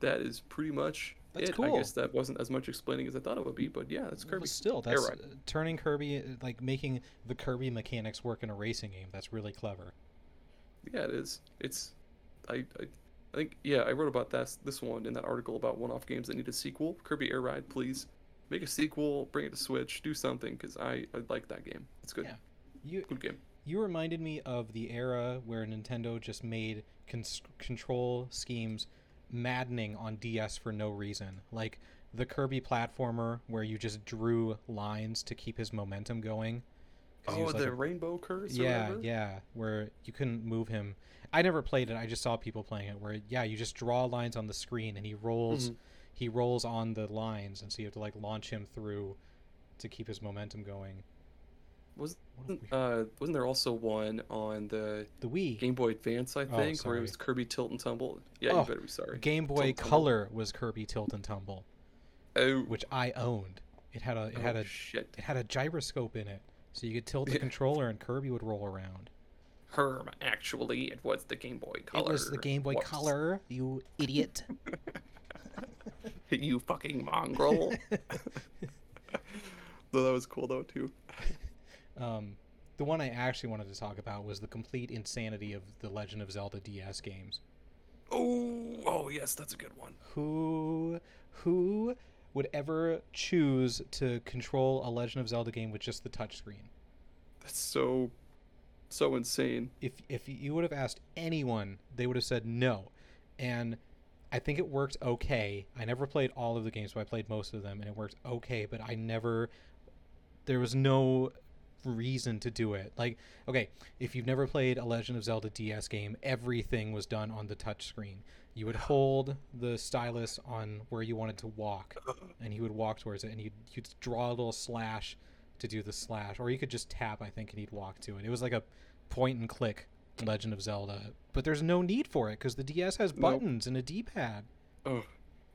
that is pretty much That's it. I guess that wasn't as much explaining as I thought it would be, but yeah, that's Well, Kirby. still, that's uh, turning Kirby like making the Kirby mechanics work in a racing game. That's really clever. Yeah, it is. It's, I, I, I think yeah, I wrote about that this one in that article about one-off games that need a sequel. Kirby Air Ride, please make a sequel, bring it to Switch, do something because I, I like that game. It's good, Yeah. You good game. you reminded me of the era where Nintendo just made cons- control schemes maddening on DS for no reason. Like the Kirby platformer where you just drew lines to keep his momentum going. Oh, was like the a- Rainbow Curse. or yeah, whatever? yeah, where you couldn't move him. I never played it. I just saw people playing it. Where yeah, you just draw lines on the screen and he rolls, Mhm. he rolls on the lines, and so you have to like launch him through to keep his momentum going. Was What a weird- uh wasn't there also one on the the Wii Game Boy Advance? I Oh, think where it was Kirby Tilt and Tumble. Yeah, Oh, you better be sorry. Game Boy and Tumble. Color was Kirby Tilt and Tumble, Oh, which I owned. It had a it had oh, a shit. it had a gyroscope in it, so you could tilt the Yeah. controller and Kirby would roll around. Herm, actually, it was the Game Boy Color. It was the Game Boy Whoops. Color, you idiot. you fucking mongrel. Though that was cool though too. Um, the one I actually wanted to talk about was the complete insanity of the Legend of Zelda DS games. Oh, oh yes, that's a good one. Who, who would ever choose to control a Legend of Zelda game with just the touchscreen? That's so, so insane. If if you would have asked anyone, they would have said no, and I think it worked okay. I never played all of the games, but I played most of them, and it worked okay. But I never, there was no reason to do it. Like, okay, if you've never played a Legend of Zelda DS game, everything was done on the touch screen. You would hold the stylus on where you wanted to walk, and you would walk towards it, and you'd, you'd draw a little slash to do the slash, or you could just tap, I think, and he'd walk to it. It was like a point and click Legend of Zelda, but there's no need for it because the DS has Nope. buttons and a D-pad. Oh,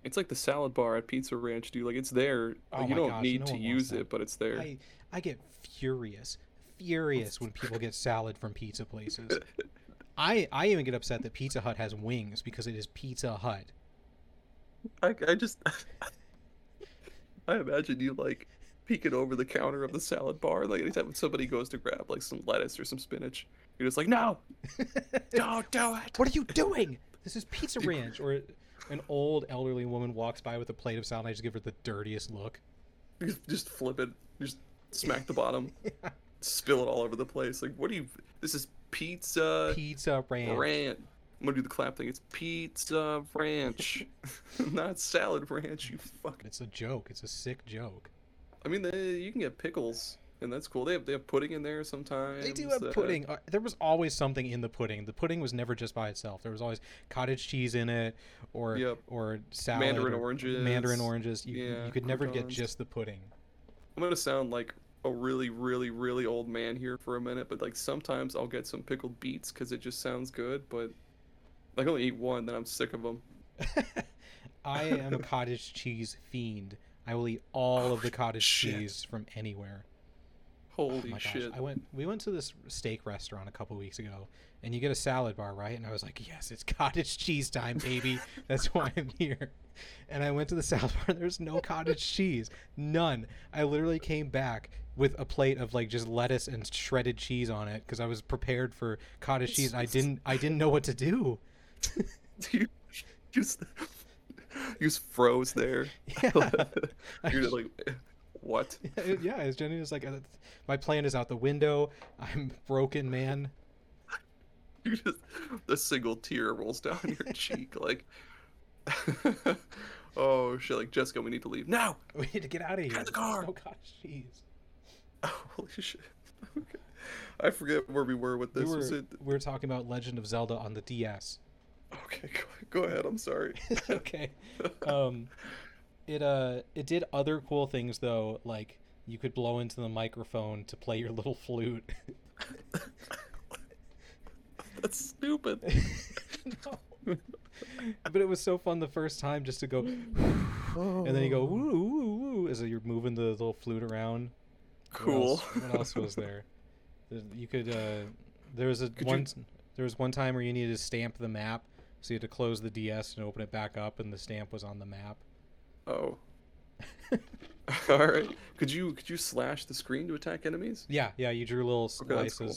it's like the salad bar at Pizza Ranch, dude. Like it's there. Oh Like, you don't gosh, need no to use it, but it's there. I I get furious, furious when people get salad from pizza places. I I even get upset that Pizza Hut has wings because it is Pizza Hut. I, I just, I imagine you like peeking over the counter of the salad bar. Like anytime somebody goes to grab like some lettuce or some spinach, you're just like, no, don't do it. What are you doing? This is Pizza Ranch. Or an old elderly woman walks by with a plate of salad. and I just give her the dirtiest look. Just, flip it. Just smack the bottom. Spill it all over the place. Like, what do you? This is pizza Pizza Ranch. ranch. I'm gonna do the clap thing. It's pizza ranch, not salad ranch. You fuck. It's a joke. It's a sick joke. I mean, the, you can get pickles and that's cool. They have they have pudding in there sometimes. They do have uh, pudding. Uh, There was always something in the pudding. The pudding was never just by itself. There was always cottage cheese in it, or Yep. or salad, Mandarin or oranges. Mandarin oranges. You, yeah, you could never get just the pudding. I'm gonna sound like a really, really, really old man here for a minute, but like sometimes I'll get some pickled beets because it just sounds good. But I can only eat one, then I'm sick of them. I am a cottage cheese fiend. I will eat all of the Oh, cottage shit. cheese from anywhere. Holy oh shit! gosh! I went. We went to this steak restaurant a couple weeks ago, and you get a salad bar, right? And I was like, "Yes, it's cottage cheese time, baby. That's why I'm here." And I went to the salad bar. There's no cottage cheese, none. I literally came back with a plate of like just lettuce and shredded cheese on it because I was prepared for cottage cheese. And I didn't. I didn't know what to do. you just you just froze there. Yeah. You're just like, what? yeah, it's Jenny was like, uh, "My plan is out the window. I'm broken, man." You just a single tear rolls down your cheek, like. oh shit! Like Jessica, we need to leave now. We need to get out of here. Get the car. There's No cottage cheese. Holy shit! Okay. I forget where we were with We this. were, it? we were talking about Legend of Zelda on the DS. Okay, go, go ahead. I'm sorry. okay. Um, it uh, it did other cool things though, like you could blow into the microphone to play your little flute. That's stupid. no. But it was so fun the first time just to go, and then you go woo woo woo as you're moving the little flute around. What Cool. else, what else was there? You could. Uh, there was a Could you- one. There was one time where you needed to stamp the map, so you had to close the DS and open it back up, and the stamp was on the map. Oh. All right. Could you could you slash the screen to attack enemies? Yeah, yeah, you drew little Okay, slices. cool.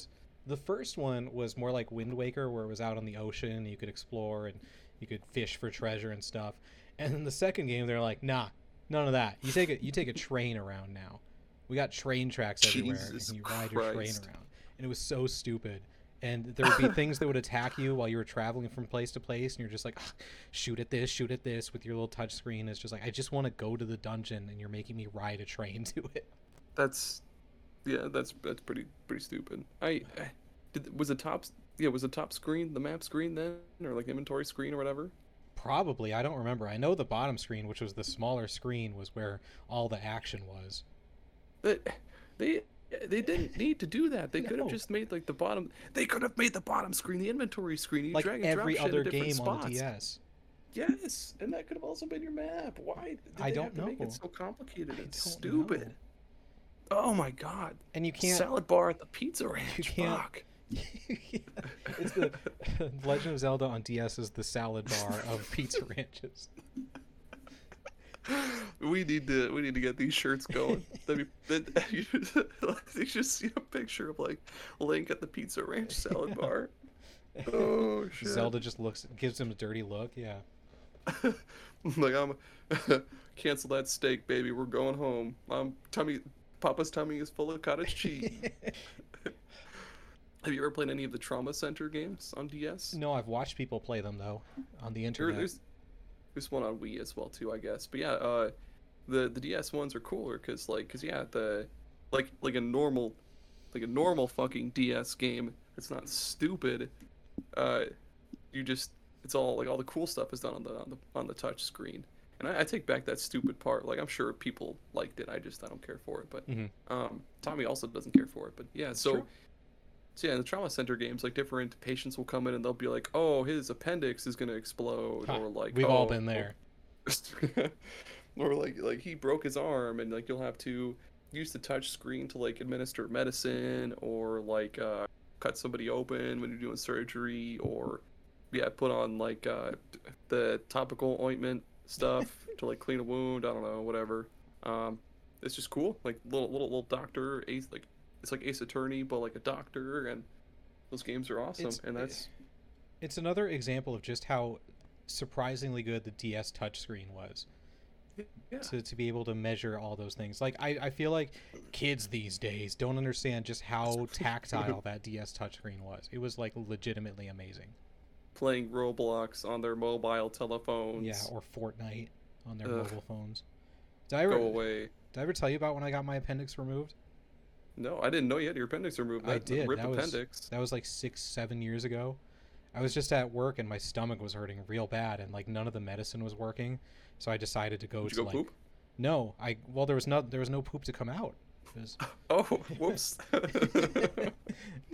The first one was more like Wind Waker, where it was out on the ocean, you could explore and you could fish for treasure and stuff. And then the second game, they're like, nah, none of that. You take a you take a train around now. We got train tracks everywhere, Jesus and you ride your train around. And it was so stupid. And there would be things that would attack you while you were traveling from place to place, and you're just like, ah, shoot at this, shoot at this with your little touch screen. It's just like, I just want to go to the dungeon, and you're making me ride a train to it. That's yeah, that's that's pretty pretty stupid. I, I did was the top yeah, was the top screen the map screen then or like inventory screen or whatever? Probably. I don't remember. I know the bottom screen, which was the smaller screen, was where all the action was. They they they didn't need to do that. They could have just made like the bottom. They could have made the bottom screen the inventory screen. You like drag and drop every shit at other different game spots. on DS. Yes, and that could have also been your map. Why did I they don't have to make it so complicated I and stupid? know. Oh my god! And you can't. Salad bar at the pizza ranch. You can't- Fuck. it's the Legend of Zelda on DS is the salad bar of pizza ranches. We need to we need to get these shirts going. That'd be that, you should, you should see a picture of like Link at the Pizza Ranch salad bar. Oh shit! Zelda just looks, gives him a dirty look. Yeah. like I'm cancel that steak, baby. We're going home. Um, tummy, Papa's tummy is full of cottage cheese. Have you ever played any of the Trauma Center games on DS? no, I've watched people play them though on the There- internet. there's there's one on Wii as well too, I guess. But yeah, uh, the the DS ones are cooler because like because yeah the like like a normal like a normal fucking DS game. It's not stupid. Uh, you just it's all like all the cool stuff is done on the on the on the touch screen. And I, I take back that stupid part. Like I'm sure people liked it. I just I don't care for it. But Mhm. um, Tommy also doesn't care for it. But yeah, so. True. So yeah, in the trauma center games, like different patients will come in and they'll be like, "Oh, his appendix is gonna explode," Ha, or like, We've all "Oh, been there. or like like he broke his arm and like you'll have to use the touch screen to like administer medicine or like uh, cut somebody open when you're doing surgery or yeah put on like uh, the topical ointment stuff to like clean a wound i don't know whatever. Um, it's just cool. Like little little little doctor ace like it's like ace attorney but like a doctor and those games are awesome It's- and that's It's another example of just how surprisingly good the DS touchscreen was. yeah to, to be able to measure all those things. Like I, I feel like kids these days don't understand just how tactile that DS touchscreen was. It was like legitimately amazing. playing roblox on their mobile telephones Yeah, or Fortnite on their Ugh. mobile phones. Did I ever go away did I ever tell you about when I got my appendix removed? No, I didn't know you had your appendix removed. That, I did. Rip That was- appendix. That was like six, seven years ago. I was just at work and my stomach was hurting real bad, and like none of the medicine was working. So I decided to go Did to you go like poop? no. I well there was no there was no poop to come out. Was- Oh, whoops.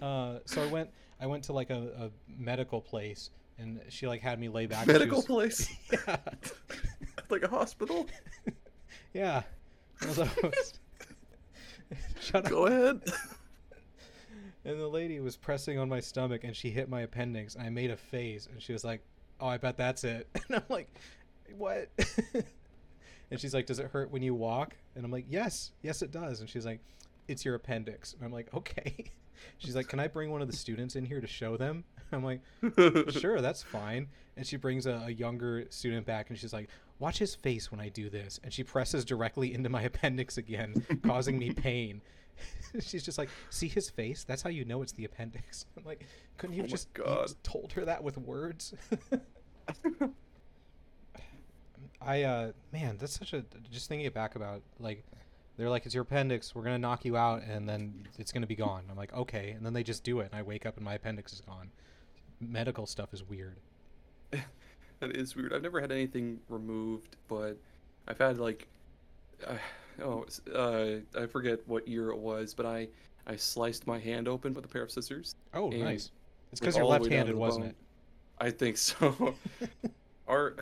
uh, so I went I went to like a, a medical place and she like had me lay back. Medical was- place? Yeah, like a hospital? yeah. Of those. Shut Go up. ahead. And the lady was pressing on my stomach and she hit my appendix. I made a face and she was like, "Oh, I bet that's it." And I'm like, "What?" and she's like, "Does it hurt when you walk?" And I'm like, "Yes, yes, it does." And she's like, "It's your appendix." And I'm like, "Okay." She's like, "Can I bring one of the students in here to show them?" I'm like, "Sure, that's fine." And she brings a, a younger student back and she's like, "Watch his face when I do this." And she presses directly into my appendix again, causing me pain. She's just like, "See his face? That's how you know it's the appendix." I'm like, "Couldn't you Oh just you just told her that with words?" I uh man, that's such a just thinking it back about like they're like it's your appendix, we're going to knock you out and then it's going to be gone. I'm like, "Okay." And then they just do it and I wake up and my appendix is gone. Medical stuff is weird. That is weird. I've never had anything removed, but I've had like, uh, oh, uh, I forget what year it was, but I I sliced my hand open with a pair of scissors. Oh, nice. It's cuz you're all the way down to left-handed, wasn't it? I think so. Our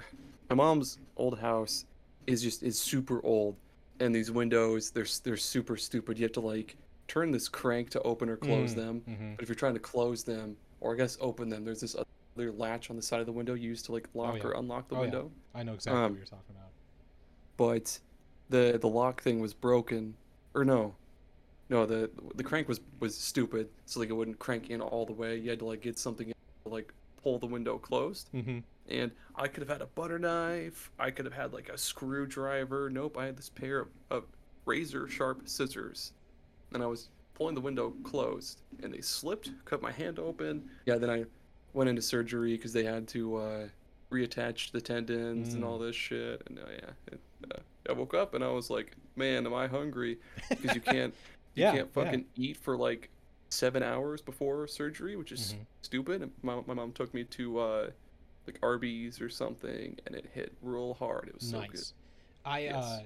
my mom's old house is just is super old, and these windows they're they're super stupid. You have to like turn this crank to open or close Mm, them. mhm. But if you're trying to close them, or I guess open them, there's this other latch on the side of the window used to like lock yeah. or unlock the Oh, yeah. window. I know exactly Um, what you're talking about. But the the lock thing was broken, or no, no the the crank was was stupid, so like it wouldn't crank in all the way. You had to like get something in to like pull the window closed. Mhm. And I could have had a butter knife. I could have had like a screwdriver. Nope, I had this pair of, of razor sharp scissors. And I was pulling the window closed, and they slipped, cut my hand open. Yeah, then I went into surgery because they had to uh, reattach the tendons and all this shit. And uh, yeah, it, uh, I woke up and I was like, man, am I hungry? Because you can't, you Yeah, can't yeah. fucking eat for like seven hours before surgery, which is Mhm. stupid. And my, my mom took me to uh, like Arby's or something, and it hit real hard. It was so good. nice. I Yes. uh,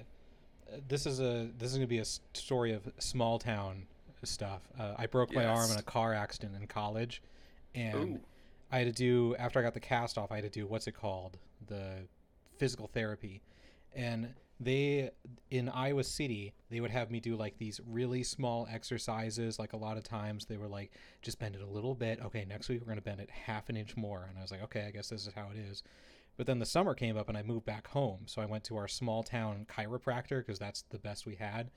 this is a this is gonna be a story of small town stuff. Uh, I broke my arm in a car accident in college, and Ooh. I had to do after I got the cast off. I had to do what's it called, the physical therapy, and they in Iowa City they would have me do like these really small exercises. Like a lot of times they were like, just bend it a little bit. Okay, next week we're gonna bend it half an inch more, and I was like, okay, I guess this is how it is. But then the summer came up and I moved back home, so I went to our small town chiropractor because that's the best we had.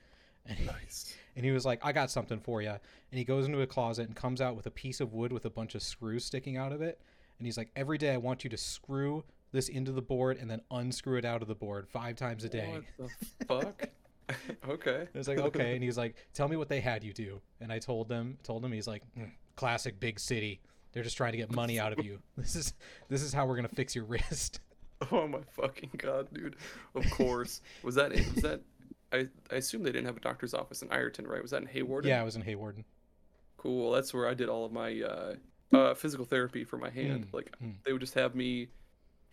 And he, Nice. and he was like, "I got something for you." And he goes into a closet and comes out with a piece of wood with a bunch of screws sticking out of it. And he's like, "Every day I want you to screw this into the board and then unscrew it out of the board five times a day." What the fuck? okay. I was like, "Okay." And he's like, "Tell me what they had you do." And I told them, told him, he's like, "Mm, "Classic big city. They're just trying to get money out of you. This is this is how we're gonna fix your wrist." Oh my fucking god, dude! Of course. Was that was that? I I assume they didn't have a doctor's office in Ireton, right? Was that in Hayward? Yeah, I was in Hawarden. Cool. That's where I did all of my uh, uh, physical therapy for my hand. Mm, Like mm. they would just have me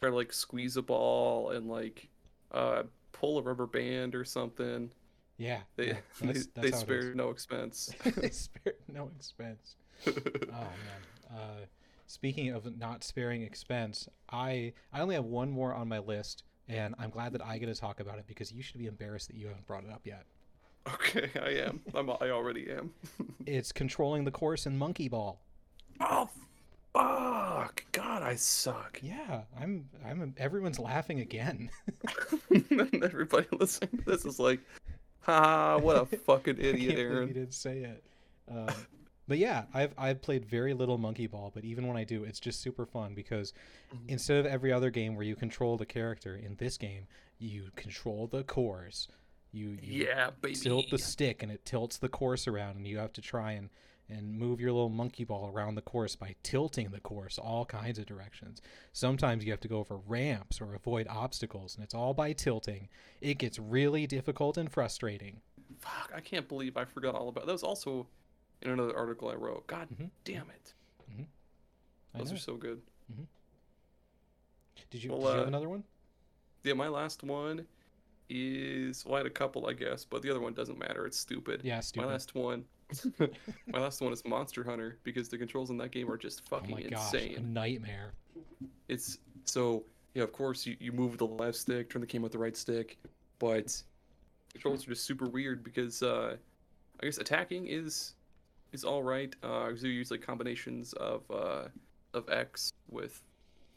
try to like squeeze a ball and like uh, pull a rubber band or something. Yeah, They yeah, they, that's- they that's how spared no expense. they spared no expense. oh man. Uh, speaking of not sparing expense, I I only have one more on my list, and I'm glad that I get to talk about it because you should be embarrassed that you haven't brought it up yet. okay, I am. I'm, I already am. It's controlling the course in Monkey Ball. oh fuck! God, I suck. Yeah, I'm I'm everyone's laughing again. Everybody listening to this is like, ha, what a fucking idiot, believe you didn't say it. Um, but yeah, I've I've played very little Monkey Ball, but even when I do, it's just super fun because Mhm. instead of every other game where you control the character, in this game you control the course. You, you Yeah, baby. tilt the stick and it tilts the course around, and you have to try and and move your little monkey ball around the course by tilting the course all kinds of directions. Sometimes you have to go over ramps or avoid obstacles, and it's all by tilting. It gets really difficult and frustrating. fuck, I can't believe I forgot all about. That was also in another article I wrote. God Mhm. damn it, I those know. are so good. Did you, Well, did you have uh, another one? Yeah, my last one is well, I had a couple, I guess, but the other one doesn't matter. It's stupid. Yeah, stupid. My last one, my last one is Monster Hunter because the controls in that game are just oh fucking gosh, insane. a nightmare. It's so yeah. Of course, you, you move the left stick, turn the game with the right stick, but controls are just super weird because uh, I guess attacking is is all right. Uh, use like combinations of uh, of X with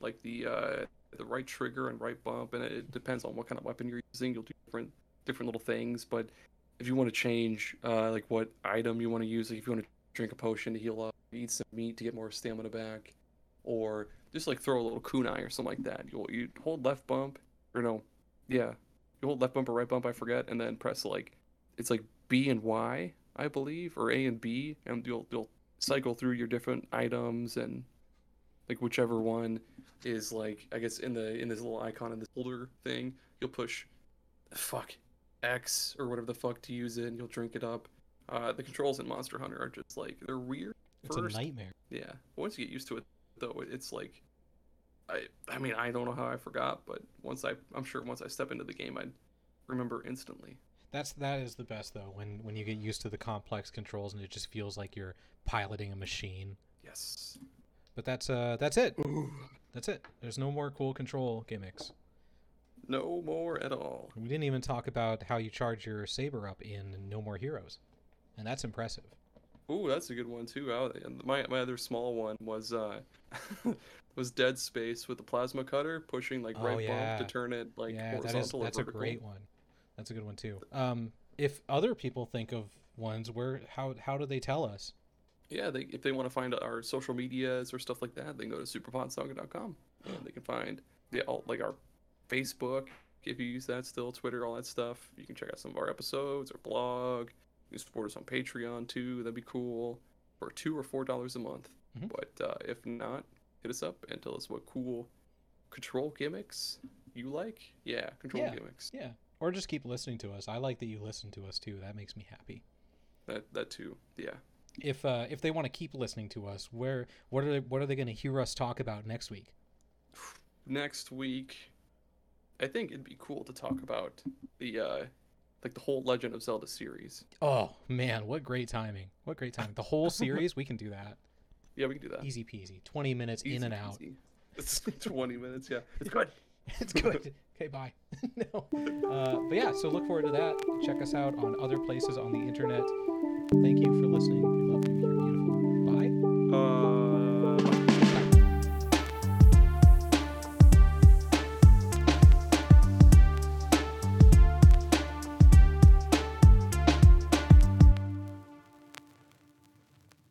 like the uh, the right trigger and right bump, and it depends on what kind of weapon you're using. You'll do different different little things, but if you want to change uh, like what item you want to use, like if you want to drink a potion to heal up, eat some meat to get more stamina back, or just like throw a little kunai or something like that. You you hold left bump or no, yeah, you hold left bump or right bump, I forget, and then press like it's like B and Y, I believe, or A and B, and you'll you'll cycle through your different items and like whichever one is like I guess in the in this little icon in this holder thing, you'll push fuck X or whatever the fuck to use it, and you'll drink it up. Uh, the controls in Monster Hunter are just like they're weird. It's first. a nightmare. Yeah. Once you get used to it, though, it's like, I I mean I don't know how I forgot, but once I I'm sure once I step into the game I'd remember instantly. That's that is the best though when when you get used to the complex controls and it just feels like you're piloting a machine. Yes. But that's uh that's it. That's it. There's no more cool control gimmicks. No more at all. We didn't even talk about how you charge your saber up in No More Heroes, and that's impressive. Ooh, that's a good one too. I, my my other small one was uh was Dead Space with the plasma cutter pushing like Oh, right yeah. bump to turn it like yeah, that is horizontal that's a great one. That's a good one too. Um, if other people think of ones, where how how do they tell us? Yeah, they, if they want to find our social medias or stuff like that, they can go to superpodsaga.com and they can find yeah, all, like our Facebook if you use that still, Twitter, all that stuff. You can check out some of our episodes, our blog. You can support us on Patreon too. That'd be cool. For two or four dollars a month. Mhm. But uh, if not, hit us up and tell us what cool control gimmicks you like. Yeah, control Yeah. gimmicks. Yeah, or just keep listening to us. I like that you listen to us too. That makes me happy. That that too. Yeah. If uh, if they want to keep listening to us, where what are they, what are they going to hear us talk about next week? next week i think it'd be cool to talk about the uh like the whole legend of zelda series Oh man, what great timing! What great timing! The whole series, we can do that. yeah we can do that Easy peasy. Twenty minutes in Easy and out. it's 20 minutes yeah it's good it's good. Okay, bye. no. Uh, but yeah, so look forward to that. Check us out on other places on the internet. Thank you for listening. We love you. You're beautiful. Bye. uh